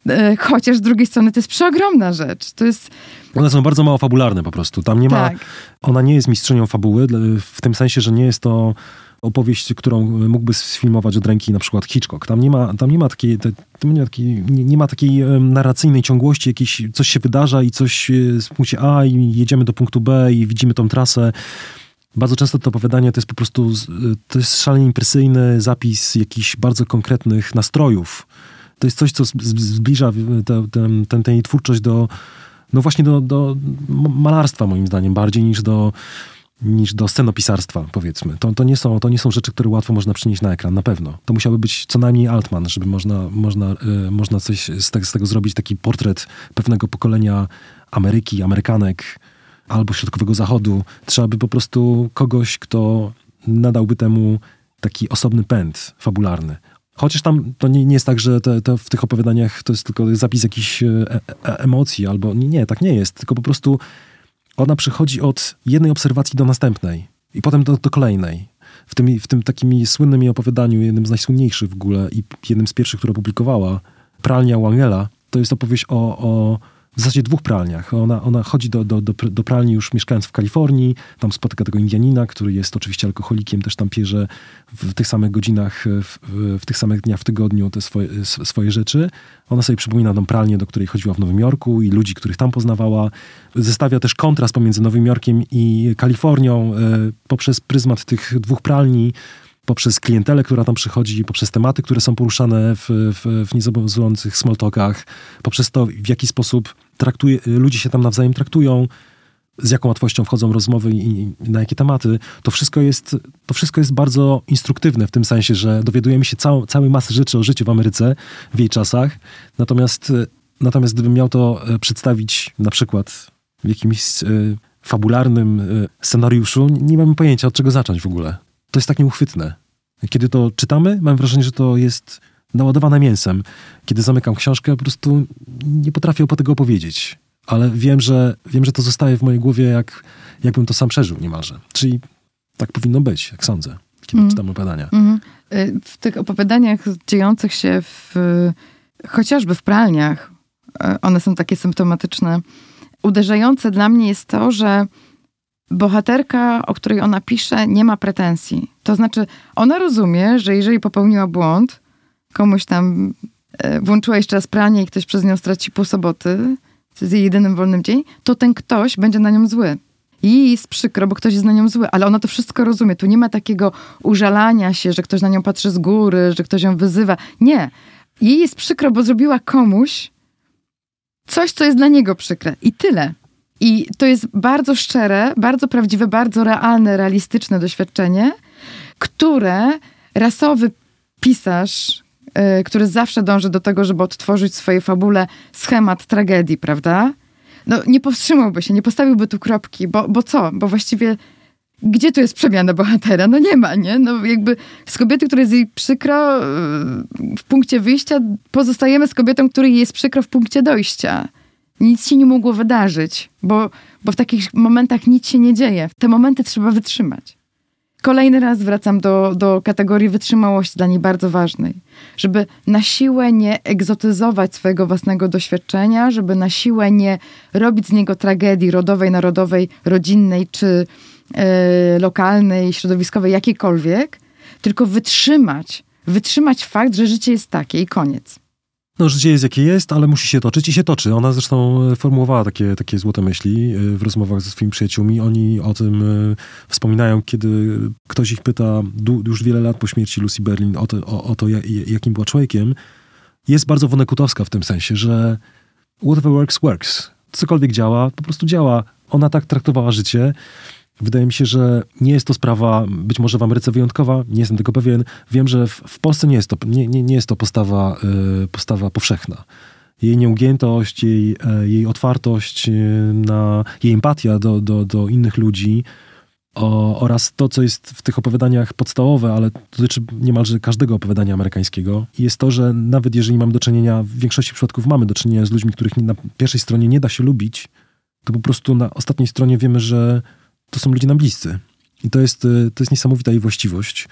E, chociaż z drugiej strony to jest przeogromna rzecz. To jest... One są bardzo mało fabularne po prostu. Tam nie ma... Tak. Ona nie jest mistrzynią fabuły, w tym sensie, że nie jest to opowieść, którą mógłby sfilmować od ręki na przykład Hitchcock. Tam nie ma, tam nie ma takiej, tam nie ma takiej, nie, nie ma takiej narracyjnej ciągłości, jakieś, coś się wydarza i coś w punkcie A i jedziemy do punktu B i widzimy tą trasę. Bardzo często to opowiadanie to jest po prostu, to jest szalenie impresyjny zapis jakichś bardzo konkretnych nastrojów to jest coś, co zbliża tę, tę, twórczość do, no właśnie do, do malarstwa moim zdaniem, bardziej niż do, niż do scenopisarstwa, powiedzmy. To, to, nie są, to nie są rzeczy, które łatwo można przynieść na ekran, na pewno. To musiałby być co najmniej Altman, żeby można, można, y, można coś z tego, z tego zrobić, taki portret pewnego pokolenia Ameryki, Amerykanek albo Środkowego Zachodu. Trzeba by po prostu kogoś, kto nadałby temu taki osobny pęd fabularny. Chociaż tam to nie, nie jest tak, że te, te w tych opowiadaniach to jest tylko zapis jakichś e, e, emocji, albo nie, nie, tak nie jest. Tylko po prostu ona przychodzi od jednej obserwacji do następnej i potem do, do kolejnej. W tym, w tym takim słynnym jej opowiadaniu, jednym z najsłynniejszych w ogóle i jednym z pierwszych, które publikowała, Pralnia Wangela, to jest opowieść o, o w zasadzie dwóch pralniach. Ona, ona chodzi do, do, do, do pralni już mieszkając w Kalifornii, tam spotyka tego Indianina, który jest oczywiście alkoholikiem, też tam pierze w tych samych godzinach, w, w tych samych dniach w tygodniu te swoje, swoje rzeczy. Ona sobie przypomina tą pralnię, do której chodziła w Nowym Jorku i ludzi, których tam poznawała. Zestawia też kontrast pomiędzy Nowym Jorkiem i Kalifornią e, poprzez pryzmat tych dwóch pralni poprzez klientelę, która tam przychodzi, poprzez tematy, które są poruszane w, w, w niezobowiązujących poprzez to, w jaki sposób traktuje, ludzie się tam nawzajem traktują, z jaką łatwością wchodzą rozmowy i, na jakie tematy, to wszystko jest, to wszystko jest bardzo instruktywne w tym sensie, że dowiadujemy się całej masy rzeczy o życiu w Ameryce w jej czasach. Natomiast, natomiast gdybym miał to e, przedstawić na przykład w jakimś y, fabularnym y, scenariuszu, nie mam pojęcia od czego zacząć w ogóle to jest tak nieuchwytne. Kiedy to czytamy, mam wrażenie, że to jest naładowane mięsem. Kiedy zamykam książkę, po prostu nie potrafię po tego opowiedzieć. Ale wiem, że, wiem, że to zostaje w mojej głowie, jak, jakbym to sam przeżył niemalże. Czyli tak powinno być, jak sądzę, kiedy mm. czytam opowiadania. Mm. W tych opowiadaniach dziejących się w, chociażby w pralniach, y, one są takie symptomatyczne. Uderzające dla mnie jest to, że bohaterka, o której ona pisze, nie ma pretensji. To znaczy, ona rozumie, że jeżeli popełniła błąd, komuś tam e, włączyła jeszcze raz pranie i ktoś przez nią straci pół soboty, to jest jej jedynym wolnym dzień, to ten ktoś będzie na nią zły. I jest przykro, bo ktoś jest na nią zły, ale ona to wszystko rozumie. Tu nie ma takiego użalania się, że ktoś na nią patrzy z góry, że ktoś ją wyzywa. Nie. Jej jest przykro, bo zrobiła komuś coś, co jest dla niego przykre. I tyle. I to jest bardzo szczere, bardzo prawdziwe, bardzo realne, realistyczne doświadczenie, które rasowy pisarz, yy, który zawsze dąży do tego, żeby odtworzyć w swojej fabule schemat tragedii, prawda? No, nie powstrzymałby się, nie postawiłby tu kropki, bo, bo co? Bo właściwie gdzie tu jest przemiana bohatera? No nie ma, nie? No jakby z kobiety, której jest jej przykro yy, w punkcie wyjścia, pozostajemy z kobietą, której jest przykro w punkcie dojścia. Nic się nie mogło wydarzyć, bo, bo w takich momentach nic się nie dzieje. Te momenty trzeba wytrzymać. Kolejny raz wracam do, do kategorii wytrzymałości, dla niej bardzo ważnej. Żeby na siłę nie egzotyzować swojego własnego doświadczenia, żeby na siłę nie robić z niego tragedii rodowej, narodowej, rodzinnej czy e, lokalnej, środowiskowej, jakiejkolwiek, tylko wytrzymać, wytrzymać fakt, że życie jest takie i koniec. No, życie jest jakie jest, ale musi się toczyć i się toczy. Ona zresztą e, formułowała takie, takie złote myśli e, w rozmowach ze swoimi przyjaciółmi. Oni o tym e, wspominają, kiedy ktoś ich pyta już wiele lat po śmierci Lucy Berlin o to, o, o to jakim była człowiekiem. Jest bardzo wonekutowska w tym sensie, że whatever works, works. Cokolwiek działa, po prostu działa. Ona tak traktowała życie. Wydaje mi się, że nie jest to sprawa być może w Ameryce wyjątkowa, nie jestem tego pewien. Wiem, że w, w Polsce nie jest to, nie, nie, nie jest to postawa, y, postawa powszechna. Jej nieugiętość, jej, y, jej otwartość y, na, jej empatia do, do, do innych ludzi o, oraz to, co jest w tych opowiadaniach podstawowe, ale dotyczy niemalże każdego opowiadania amerykańskiego, jest to, że nawet jeżeli mamy do czynienia, w większości przypadków mamy do czynienia z ludźmi, których na pierwszej stronie nie da się lubić, to po prostu na ostatniej stronie wiemy, że to są ludzie nam bliscy. I to jest, y, to jest niesamowita jej właściwość.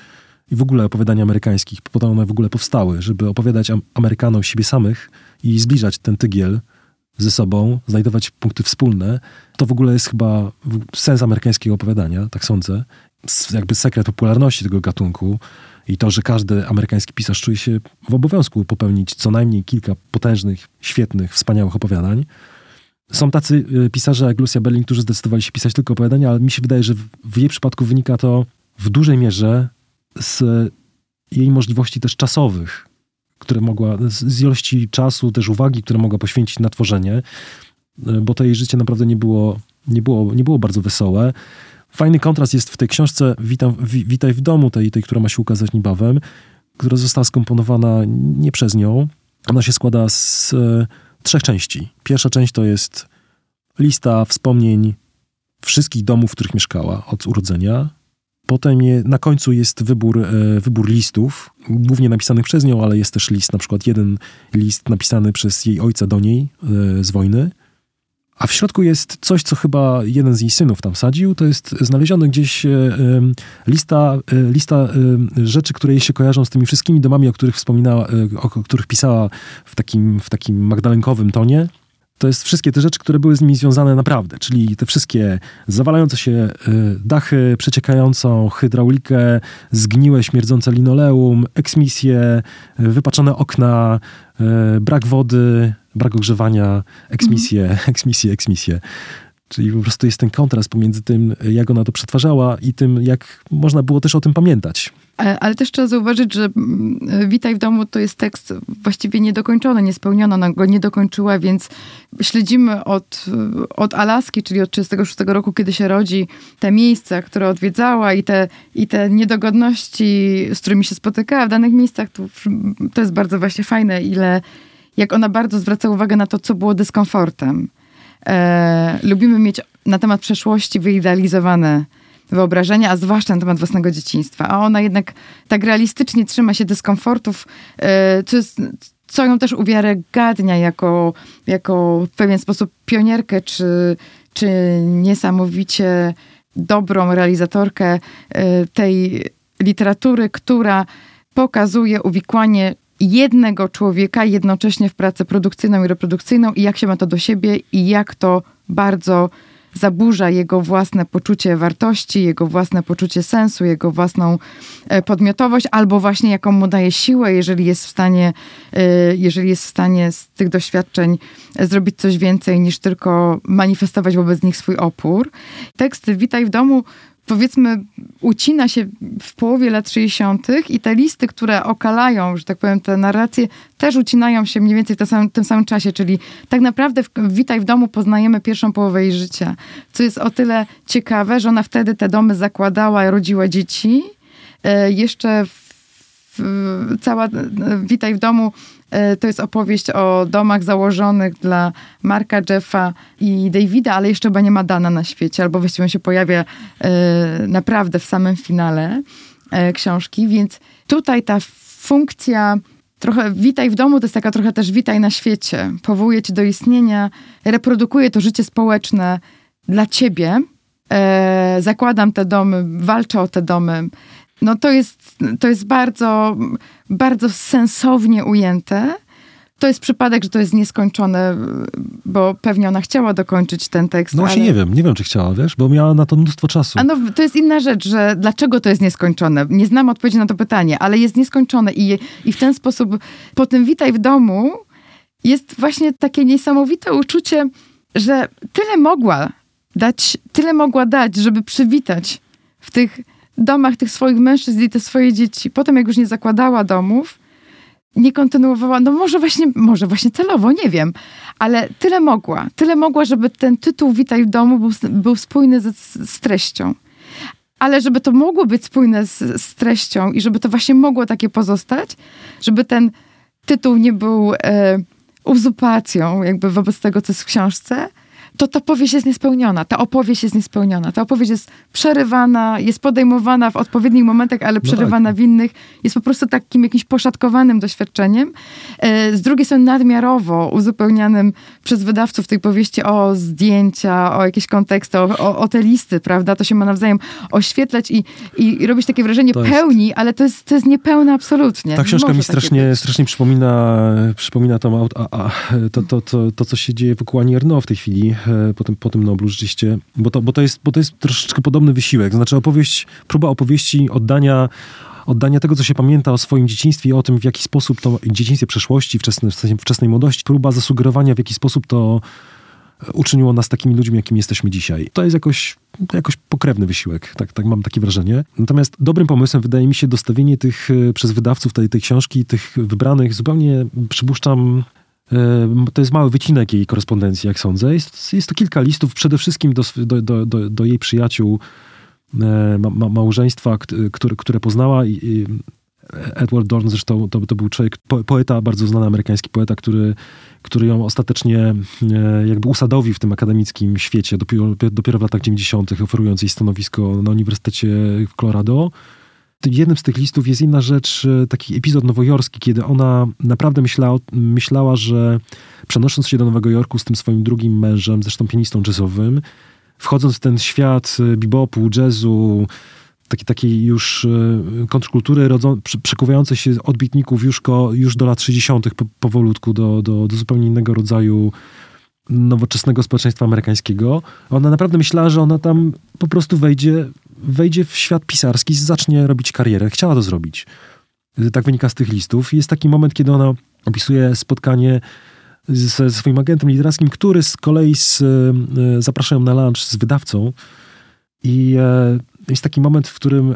I w ogóle opowiadania amerykańskich, po to one w ogóle powstały, żeby opowiadać Amerykanom siebie samych i zbliżać ten tygiel ze sobą, znajdować punkty wspólne. To w ogóle jest chyba sens amerykańskiego opowiadania, tak sądzę. Jakby sekret popularności tego gatunku i to, że każdy amerykański pisarz czuje się w obowiązku popełnić co najmniej kilka potężnych, świetnych, wspaniałych opowiadań. Są tacy y, pisarze jak Lucia Berlin, którzy zdecydowali się pisać tylko opowiadania, ale mi się wydaje, że w jej przypadku wynika to w dużej mierze z jej możliwości też czasowych, które mogła, z ilości czasu, też uwagi, które mogła poświęcić na tworzenie, y, bo to jej życie naprawdę nie było, nie było, nie było bardzo wesołe. Fajny kontrast jest w tej książce Witam, Witaj w domu, tej, tej, która ma się ukazać niebawem, która została skomponowana nie przez nią. Ona się składa z trzech części. Pierwsza część to jest lista wspomnień wszystkich domów, w których mieszkała od urodzenia. Potem je, na końcu jest wybór, e, wybór listów, głównie napisanych przez nią, ale jest też list, na przykład jeden list napisany przez jej ojca do niej e, z wojny. A w środku jest coś, co chyba jeden z jej synów tam sadził. To jest znaleziony gdzieś e, lista, e, lista e, rzeczy, które jej się kojarzą z tymi wszystkimi domami, o których wspominała, o których pisała w takim, w takim magdalenkowym tonie. To jest wszystkie te rzeczy, które były z nimi związane naprawdę, czyli te wszystkie zawalające się dachy, przeciekającą hydraulikę, zgniłe, śmierdzące linoleum, eksmisje, wypaczone okna, brak wody, brak ogrzewania, eksmisje, mm. [laughs] eksmisje, eksmisje. Czyli po prostu jest ten kontrast pomiędzy tym, jak ona to przetwarzała i tym, jak można było też o tym pamiętać. Ale, ale też trzeba zauważyć, że mm, Witaj w domu to jest tekst właściwie niedokończony, niespełniony. Ona go nie dokończyła, więc śledzimy od, od Alaski, czyli od 1936 roku, kiedy się rodzi, te miejsca, które odwiedzała i te, i te niedogodności, z którymi się spotykała w danych miejscach. To, to jest bardzo właśnie fajne, ile jak ona bardzo zwraca uwagę na to, co było dyskomfortem. E, lubimy mieć na temat przeszłości wyidealizowane wyobrażenia, a zwłaszcza na temat własnego dzieciństwa. A ona jednak tak realistycznie trzyma się dyskomfortów, e, co, jest, co ją też uwiarygadnia jako, jako w pewien sposób pionierkę, czy, czy niesamowicie dobrą realizatorkę e, tej literatury, która pokazuje uwikłanie jednego człowieka jednocześnie w pracę produkcyjną i reprodukcyjną i jak się ma to do siebie i jak to bardzo zaburza jego własne poczucie wartości, jego własne poczucie sensu, jego własną e, podmiotowość, albo właśnie jaką mu daje siłę, jeżeli jest w stanie, e, jeżeli jest w stanie z tych doświadczeń zrobić coś więcej niż tylko manifestować wobec nich swój opór. Tekst Witaj w domu powiedzmy, ucina się w połowie lat 60. i te listy, które okalają, że tak powiem, te narracje, też ucinają się mniej więcej w tym samym, czasie, czyli tak naprawdę w Witaj w domu poznajemy pierwszą połowę jej życia, co jest o tyle ciekawe, że ona wtedy te domy zakładała, rodziła dzieci. E, jeszcze w, cała Witaj w domu E, to jest opowieść o domach założonych dla Marka, Jeffa i Davida, ale jeszcze chyba nie ma Dana na świecie, albo właściwie on się pojawia e, naprawdę w samym finale e, książki, więc tutaj ta funkcja trochę witaj w domu to jest taka trochę też witaj na świecie. Powołuje cię do istnienia, reprodukuje to życie społeczne dla ciebie. E, zakładam te domy, walczę o te domy. No to jest, to jest bardzo, bardzo sensownie ujęte. To jest przypadek, że to jest nieskończone, bo pewnie ona chciała dokończyć ten tekst. No właśnie ale... nie wiem, nie wiem czy chciała, wiesz, bo miała na to mnóstwo czasu. A no to jest inna rzecz, że dlaczego to jest nieskończone? Nie znam odpowiedzi na to pytanie, ale jest nieskończone i, i w ten sposób po tym witaj w domu jest właśnie takie niesamowite uczucie, że tyle mogła dać, tyle mogła dać, żeby przywitać w tych domach tych swoich mężczyzn i te swoje dzieci. Potem jak już nie zakładała domów, nie kontynuowała, no może właśnie, może właśnie celowo, nie wiem, ale tyle mogła, tyle mogła, żeby ten tytuł Witaj w domu był, był spójny z, z treścią. Ale żeby to mogło być spójne z, z, treścią i żeby to właśnie mogło takie pozostać, żeby ten tytuł nie był e, jakby wobec tego, co jest w książce, to ta powieść jest niespełniona. Ta opowieść jest niespełniona. Ta opowieść jest przerywana, jest podejmowana w odpowiednich momentach, ale przerywana no tak. w innych. Jest po prostu takim jakimś poszatkowanym doświadczeniem. E, z drugiej strony nadmiarowo uzupełnianym przez wydawców tej powieści o zdjęcia, o jakieś konteksty, o, o, o te listy, prawda? To się ma nawzajem oświetlać i, i, i robić takie wrażenie pełni, ale to jest, to jest niepełne absolutnie. Ta książka mi strasznie, strasznie przypomina, przypomina to, a, a, to, to, to, to, co się dzieje wokół Ani w tej chwili E, po tym, po tym Noblu rzeczywiście, bo to, bo, to jest, bo to jest troszeczkę podobny wysiłek. Znaczy opowieść, próba opowieści oddania oddania tego, co się pamięta o swoim dzieciństwie i o tym, w jaki sposób to dzieciństwie przeszłości, wczesnej, wczesnej młodości, próba zasugerowania, w jaki sposób to uczyniło nas takimi ludźmi, jakimi jesteśmy dzisiaj. To jest jakoś, jakoś pokrewny wysiłek, tak, tak mam takie wrażenie. Natomiast dobrym pomysłem wydaje mi się dostawienie tych e, przez wydawców tej, tej książki, tych wybranych, zupełnie przypuszczam, to jest mały wycinek jej korespondencji, jak sądzę. Jest, jest to kilka listów, przede wszystkim do, do, do, do jej przyjaciół, e, ma, ma, małżeństwa, które, które poznała. Edward Dorn zresztą to, to był człowiek, poeta, bardzo znany amerykański poeta, który, który ją ostatecznie e, jakby usadowił w tym akademickim świecie, dopiero, dopiero w latach 90., oferując jej stanowisko na Uniwersytecie w Colorado jednym z tych listów jest inna rzecz, e, taki epizod nowojorski, kiedy ona naprawdę myślała, myślała, że przenosząc się do Nowego Jorku z tym swoim drugim mężem, zresztą pianistą jazzowym, wchodząc w ten świat e, bebopu, jazzu, takiej, takiej już e, kontrkultury rodzą, przekuwającej się odbitników już, ko, już do lat 60. Po, powolutku, do, do, do zupełnie innego rodzaju nowoczesnego społeczeństwa amerykańskiego. Ona naprawdę myślała, że ona tam po prostu wejdzie wejdzie w świat pisarski, zacznie robić karierę. Chciała to zrobić. Tak wynika z tych listów. Jest taki moment, kiedy ona opisuje spotkanie ze swoim agentem literackim, który z kolei z, e, zapraszają na lunch z wydawcą. I e, jest taki moment, w którym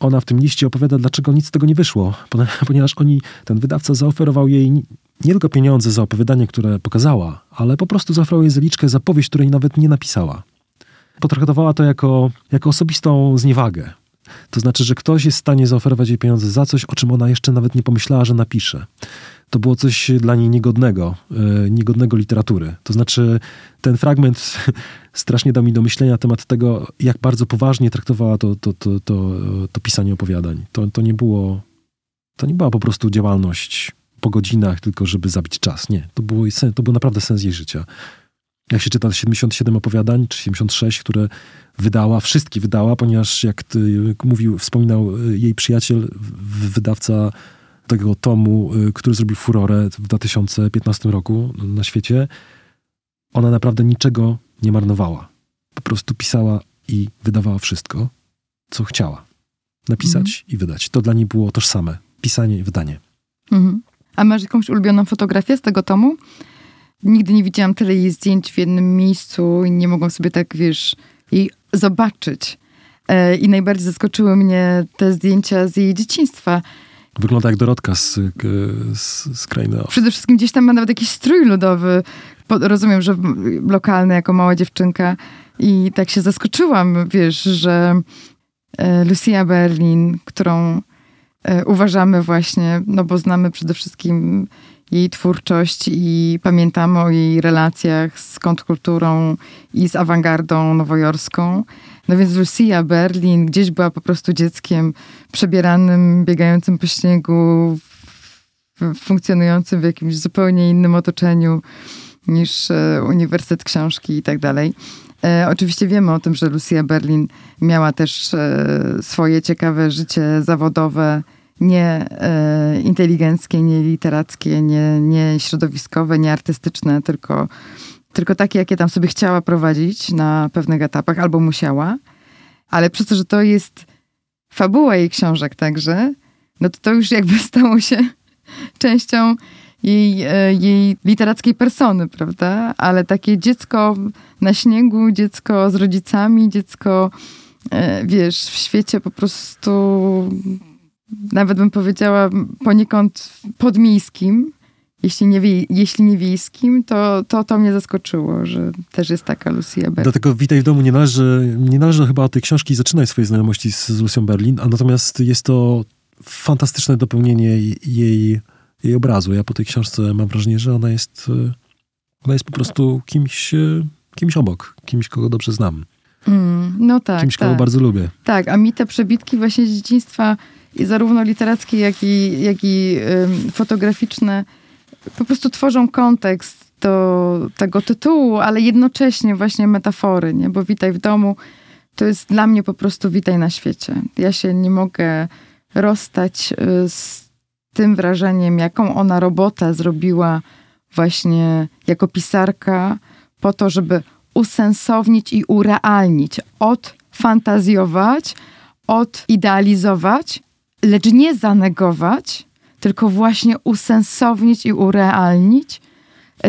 ona w tym liście opowiada, dlaczego nic z tego nie wyszło. [laughs] Ponieważ oni, ten wydawca zaoferował jej nie tylko pieniądze za opowiadanie, które pokazała, ale po prostu zaoferował jej zaliczkę za powieść, której nawet nie napisała potraktowała to jako, jako osobistą zniewagę. To znaczy, że ktoś jest w stanie zaoferować jej pieniądze za coś, o czym ona jeszcze nawet nie pomyślała, że napisze. To było coś dla niej niegodnego, yy, niegodnego literatury. To znaczy, ten fragment [laughs] strasznie dał mi do myślenia na temat tego, jak bardzo poważnie traktowała to, to, to, to, to pisanie opowiadań. To, to, nie było, to nie była po prostu działalność po godzinach, tylko żeby zabić czas. Nie, to, było, to był naprawdę sens jej życia jak się czyta 77 opowiadań, czy 76, które wydała, wszystkie wydała, ponieważ jak mówił, wspominał y, jej przyjaciel, wydawca tego tomu, y, który zrobił furorę w 2015 roku na świecie, ona naprawdę niczego nie marnowała. Po prostu pisała i wydawała wszystko, co chciała. Napisać mhm. i wydać. To dla niej było tożsame. Pisanie i wydanie. Mhm. A masz jakąś ulubioną fotografię z tego tomu? Nigdy nie widziałam tyle jej zdjęć w jednym miejscu i nie mogłam sobie tak, wiesz, jej zobaczyć. E, I najbardziej zaskoczyły mnie te zdjęcia z jej dzieciństwa. Wygląda jak Dorotka z, z, z krainy. Przede wszystkim gdzieś tam ma nawet jakiś strój ludowy. Rozumiem, że lokalny, jako mała dziewczynka. I tak się zaskoczyłam, wiesz, że e, Lucia Berlin, którą e, uważamy właśnie, no bo znamy przede wszystkim jej twórczość i pamiętamy o jej relacjach z kontrkulturą i z awangardą nowojorską. No więc Lucia Berlin gdzieś była po prostu dzieckiem przebieranym, biegającym po śniegu, funkcjonującym w jakimś zupełnie innym otoczeniu niż e, Uniwersytet Książki i tak dalej. E, oczywiście wiemy o tym, że Lucia Berlin miała też e, swoje ciekawe życie zawodowe, nie e, inteligenckie, nie literackie, nie, nie środowiskowe, nie artystyczne, tylko, tylko takie, jakie tam sobie chciała prowadzić na pewnych etapach, albo musiała. Ale przez to, że to jest fabuła jej książek także, no to to już jakby [laughs] stało się częścią jej, e, jej literackiej persony, prawda? Ale takie dziecko na śniegu, dziecko z rodzicami, dziecko, e, wiesz, w świecie po prostu, nawet bym powiedziała, poniekąd podmiejskim, jeśli nie, wie, jeśli nie wiejskim, to, to to mnie zaskoczyło, że też jest taka Lucia Berlin. Dlatego Witaj w domu nie należy, nie należy chyba od tej książki zaczynać swojej znajomości z, z Lucią Berlin, a natomiast jest to fantastyczne dopełnienie jej jej obrazu. Ja po tej książce mam wrażenie, że ona jest, ona jest po prostu kimś, kimś obok, kimś, kogo dobrze znam. Mm, no tak. Kimś, tak. kogo bardzo lubię. Tak, a mi te przebitki właśnie z dzieciństwa, i zarówno literackie, jak i, jak i ym, fotograficzne, po prostu tworzą kontekst do tego tytułu, ale jednocześnie właśnie metafory, nie? Bo Witaj w domu to jest dla mnie po prostu Witaj na świecie. Ja się nie mogę rozstać y, z tym wrażeniem, jaką ona robotę zrobiła właśnie jako pisarka, po to, żeby usensownić i urealnić, odfantazjować, odidealizować, lecz nie zanegować, tylko właśnie usensownić i urealnić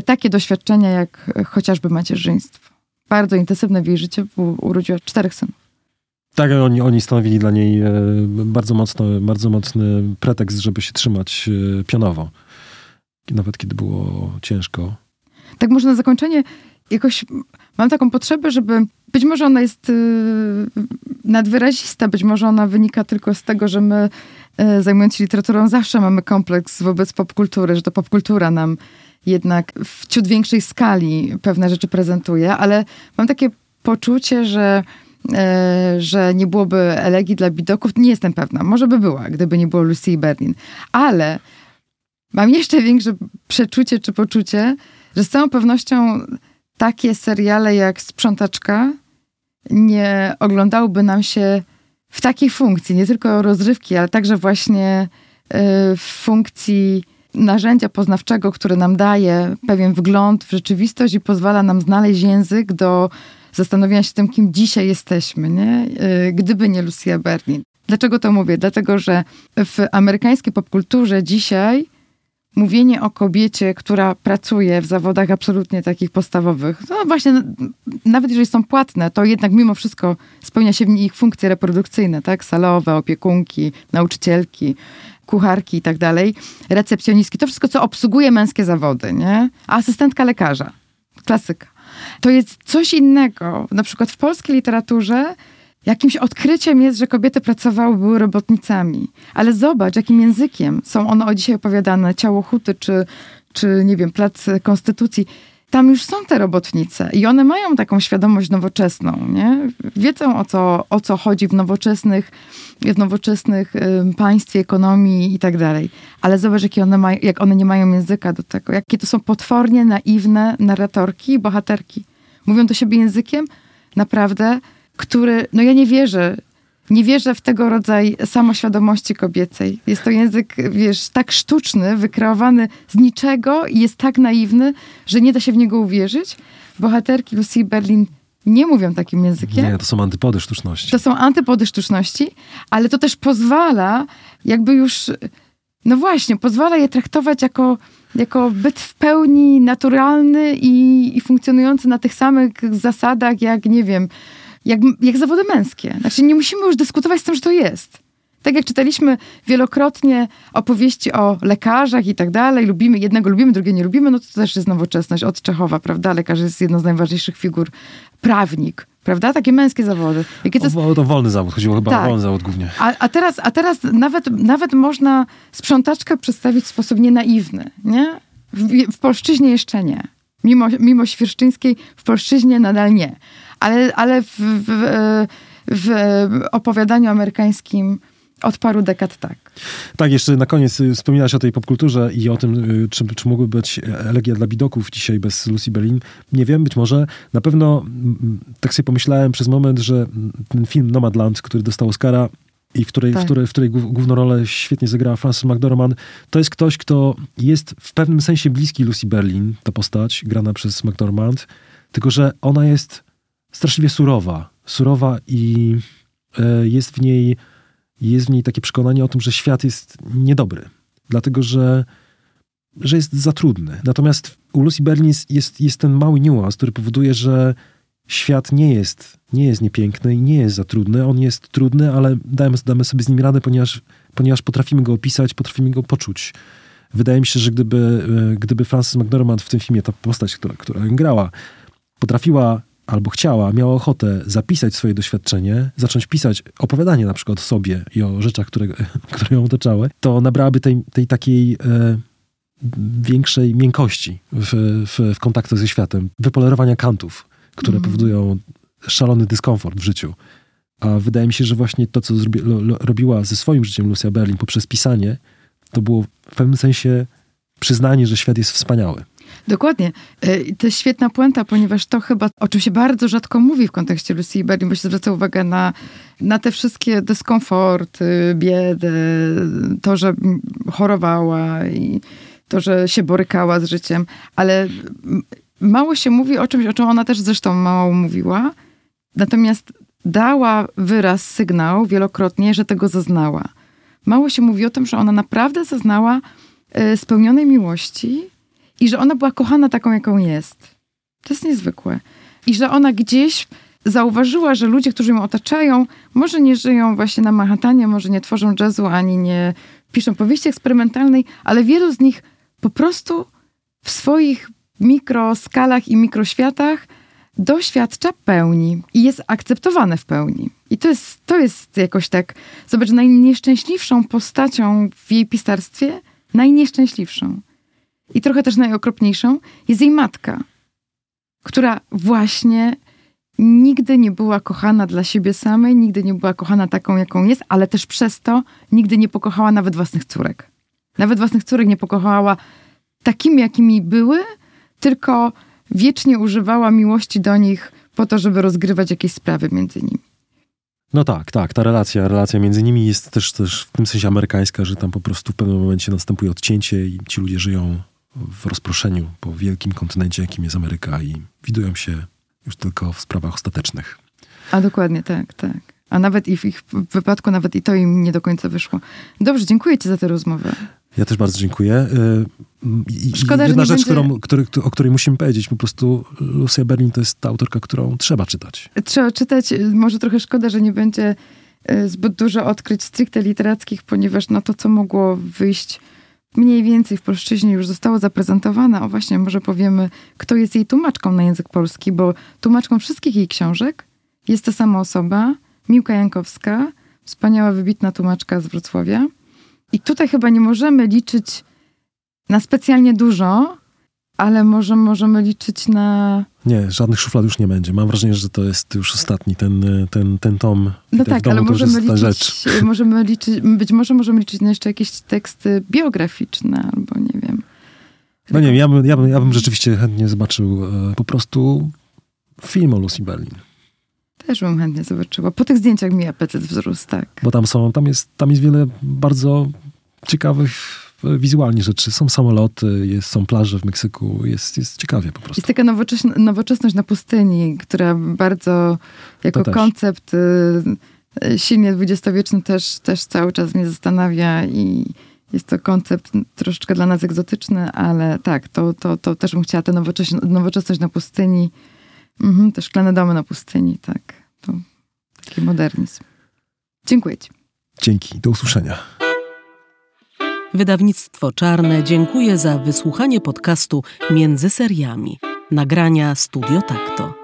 takie doświadczenia jak chociażby macierzyństwo. Bardzo intensywne w jej życiu, bo urodziła czterech synów. Tak, oni, oni stanowili dla niej e, bardzo, mocno, bardzo mocny pretekst, żeby się trzymać e, pionowo. Nawet kiedy było ciężko. Tak może na zakończenie jakoś mam taką potrzebę, żeby być może ona jest y, nadwyrazista, być może ona wynika tylko z tego, że my y, zajmując się literaturą zawsze mamy kompleks wobec popkultury, że to popkultura nam jednak w ciut większej skali pewne rzeczy prezentuje, ale mam takie poczucie, że E, że nie byłoby elegii dla bidoków. Nie jestem pewna. Może by była, gdyby nie było Lucy Berlin. Ale mam jeszcze większe przeczucie czy poczucie, że z całą pewnością takie seriale jak Sprzątaczka nie oglądałyby nam się w takiej funkcji, nie tylko rozrywki, ale także właśnie e, w funkcji narzędzia poznawczego, które nam daje pewien wgląd w rzeczywistość i pozwala nam znaleźć język do zastanowienia się tym, kim dzisiaj jesteśmy, nie? Y, gdyby nie Lucia Berlin. Dlaczego to mówię? Dlatego, że w amerykańskiej popkulturze dzisiaj mówienie o kobiecie, która pracuje w zawodach absolutnie takich podstawowych, no właśnie, nawet jeżeli są płatne, to jednak mimo wszystko spełnia się w nich funkcje reprodukcyjne, tak? Salowe, opiekunki, nauczycielki, kucharki i tak dalej, recepcjonistki, to wszystko, co obsługuje męskie zawody, nie? A asystentka lekarza, klasyka. To jest coś innego. Na przykład w polskiej literaturze jakimś odkryciem jest, że kobiety pracowały, były robotnicami. Ale zobacz, jakim językiem są one o dzisiaj opowiadane. Ciało Huty, czy, czy nie wiem, Plac Konstytucji. Tam już są te robotnice i one mają taką świadomość nowoczesną, nie? Wiedzą o co, o co chodzi w nowoczesnych, w nowoczesnych państwie, ekonomii i tak dalej. Ale zobacz, jakie one mają, jak one nie mają języka do tego. Jakie to są potwornie naiwne narratorki i bohaterki. Mówią do siebie językiem naprawdę, który, no ja nie wierzę, nie wierzę w tego rodzaju samoświadomości kobiecej. Jest to język, wiesz, tak sztuczny, wykreowany z niczego i jest tak naiwny, że nie da się w niego uwierzyć. Bohaterki Lucy Berlin nie mówią takim językiem. Nie, to są antypody sztuczności. To są antypody sztuczności, ale to też pozwala, jakby już, no właśnie, pozwala je traktować jako, jako byt w pełni naturalny i, i funkcjonujący na tych samych zasadach, jak, nie wiem, jak, jak zawody męskie. Znaczy nie musimy już dyskutować z tym, że to jest. Tak jak czytaliśmy wielokrotnie opowieści o lekarzach i tak dalej, lubimy jednego, lubimy, drugiego nie lubimy, no to też jest nowoczesność od Czechowa, prawda? Lekarz jest jedną z najważniejszych figur, prawnik, Prawda? Takie męskie zawody. Jakie to jest... O, to wolny zawód, chodziło chyba Tak. o wolny zawód głównie. A, a, teraz, a teraz nawet, nawet można sprzątaczkę przedstawić w sposób nienaiwny, nie? W, w polszczyźnie jeszcze nie. Mimo, mimo świerszczyńskiej w polszczyźnie nadal nie. Ale, ale w, w, w opowiadaniu amerykańskim od paru dekad tak. Tak, jeszcze na koniec y, wspominałaś o tej popkulturze i o tym, y, czy, czy być elegia dla bidoków dzisiaj bez Lucy Berlin. Nie wiem, być może. Na pewno tak sobie pomyślałem przez moment, że ten film Nomadland, który dostał Oscara i w której, Tak. w której, w której głów- główną rolę świetnie zagrała Frances McDormand, to jest ktoś, kto jest w pewnym sensie bliski Lucy Berlin, ta postać grana przez McDormand, tylko że ona jest straszliwie surowa. Surowa i e, jest w niej jest w niej takie przekonanie o tym, że świat jest niedobry, dlatego że, że jest za trudny. Natomiast u Lucy Berlin jest, jest, ten mały niuans, który powoduje, że świat nie jest, nie jest niepiękny i nie jest za trudny. On jest trudny, ale damy, sobie z nim radę, ponieważ, ponieważ potrafimy go opisać, potrafimy go poczuć. Wydaje mi się, że gdyby, e, gdyby Frances McDormand w tym filmie, ta postać, która, która grała, potrafiła albo chciała, miała ochotę zapisać swoje doświadczenie, zacząć pisać opowiadanie na przykład o sobie i o rzeczach, które, [laughs] które ją otaczały, to nabrałaby tej, tej takiej e, większej miękkości w, w, w kontaktach ze światem, wypolerowania kantów, które Mhm. powodują szalony dyskomfort w życiu. A wydaje mi się, że właśnie to, co zrobi, lo, lo, robiła ze swoim życiem Lucia Berlin poprzez pisanie, to było w pewnym sensie przyznanie, że świat jest wspaniały. Dokładnie. E, i To jest świetna puenta, ponieważ to chyba, o czym się bardzo rzadko mówi w kontekście Lucy Berlin, bo się zwraca uwagę na, na te wszystkie dyskomforty, biedę, to, że chorowała i to, że się borykała z życiem, ale mało się mówi o czymś, o czym ona też zresztą mało mówiła, natomiast dała wyraz, sygnał wielokrotnie, że tego zaznała. Mało się mówi o tym, że ona naprawdę zaznała e, spełnionej miłości, i że ona była kochana taką, jaką jest. To jest niezwykłe. I że ona gdzieś zauważyła, że ludzie, którzy ją otaczają, może nie żyją właśnie na Manhattanie, może nie tworzą jazzu, ani nie piszą powieści eksperymentalnej, ale wielu z nich po prostu w swoich mikroskalach i mikroświatach doświadcza pełni i jest akceptowane w pełni. I to jest, to jest jakoś tak, zobacz, najnieszczęśliwszą postacią w jej pisarstwie, najnieszczęśliwszą i trochę też najokropniejszą, jest jej matka, która właśnie nigdy nie była kochana dla siebie samej, nigdy nie była kochana taką, jaką jest, ale też przez to nigdy nie pokochała nawet własnych córek. Nawet własnych córek nie pokochała takimi, jakimi były, tylko wiecznie używała miłości do nich po to, żeby rozgrywać jakieś sprawy między nimi. No tak, tak, ta relacja, relacja między nimi jest też, też w tym sensie amerykańska, że tam po prostu w pewnym momencie następuje odcięcie i ci ludzie żyją w rozproszeniu po wielkim kontynencie, jakim jest Ameryka i widują się już tylko w sprawach ostatecznych. A dokładnie, tak, tak. A nawet i w ich wypadku, nawet i to im nie do końca wyszło. Dobrze, dziękuję ci za tę rozmowę. Ja też bardzo dziękuję. Y, I, Szkoda, że jedna nie rzecz, będzie- którą, który, o której musimy powiedzieć, po prostu Lucia Berlin to jest ta autorka, którą trzeba czytać. Trzeba czytać, y, może trochę szkoda, że nie będzie y, zbyt dużo odkryć stricte literackich, ponieważ no to, co mogło wyjść mniej więcej w polszczyźnie już zostało zaprezentowane. O właśnie, może powiemy, kto jest jej tłumaczką na język polski, bo tłumaczką wszystkich jej książek jest ta sama osoba, Miłka Jankowska, wspaniała, wybitna tłumaczka z Wrocławia. I tutaj chyba nie możemy liczyć na specjalnie dużo, ale może możemy liczyć na Nie, żadnych szuflad już nie będzie. Mam wrażenie, że to jest już ostatni ten, ten, ten tom. No tak, ale możemy liczyć, rzecz. możemy liczyć, być może możemy liczyć na jeszcze jakieś teksty biograficzne, albo nie wiem. No nie wiem, ja bym, ja bym, ja bym rzeczywiście chętnie zobaczył e, po prostu film o Lucy Berlin. Też bym chętnie zobaczyła. Po tych zdjęciach mi apetyt wzrósł, tak. Bo tam są, tam jest, tam jest wiele bardzo ciekawych e, wizualnie rzeczy. Są samoloty, jest, są plaże w Meksyku, jest, jest ciekawie po prostu. Jest taka nowoczesna, nowoczesność na pustyni, która bardzo jako koncept y, y, silnie dwudziestowieczny też, też cały czas mnie zastanawia i jest to koncept troszeczkę dla nas egzotyczny, ale tak, to, to, to też bym chciała tę nowoczes- nowoczesność na pustyni, mhm, te szklane domy na pustyni, tak. To taki modernizm. Dziękuję ci. Dzięki, do usłyszenia. Wydawnictwo Czarne dziękuję za wysłuchanie podcastu Między seriami. Nagrania Studio Takto.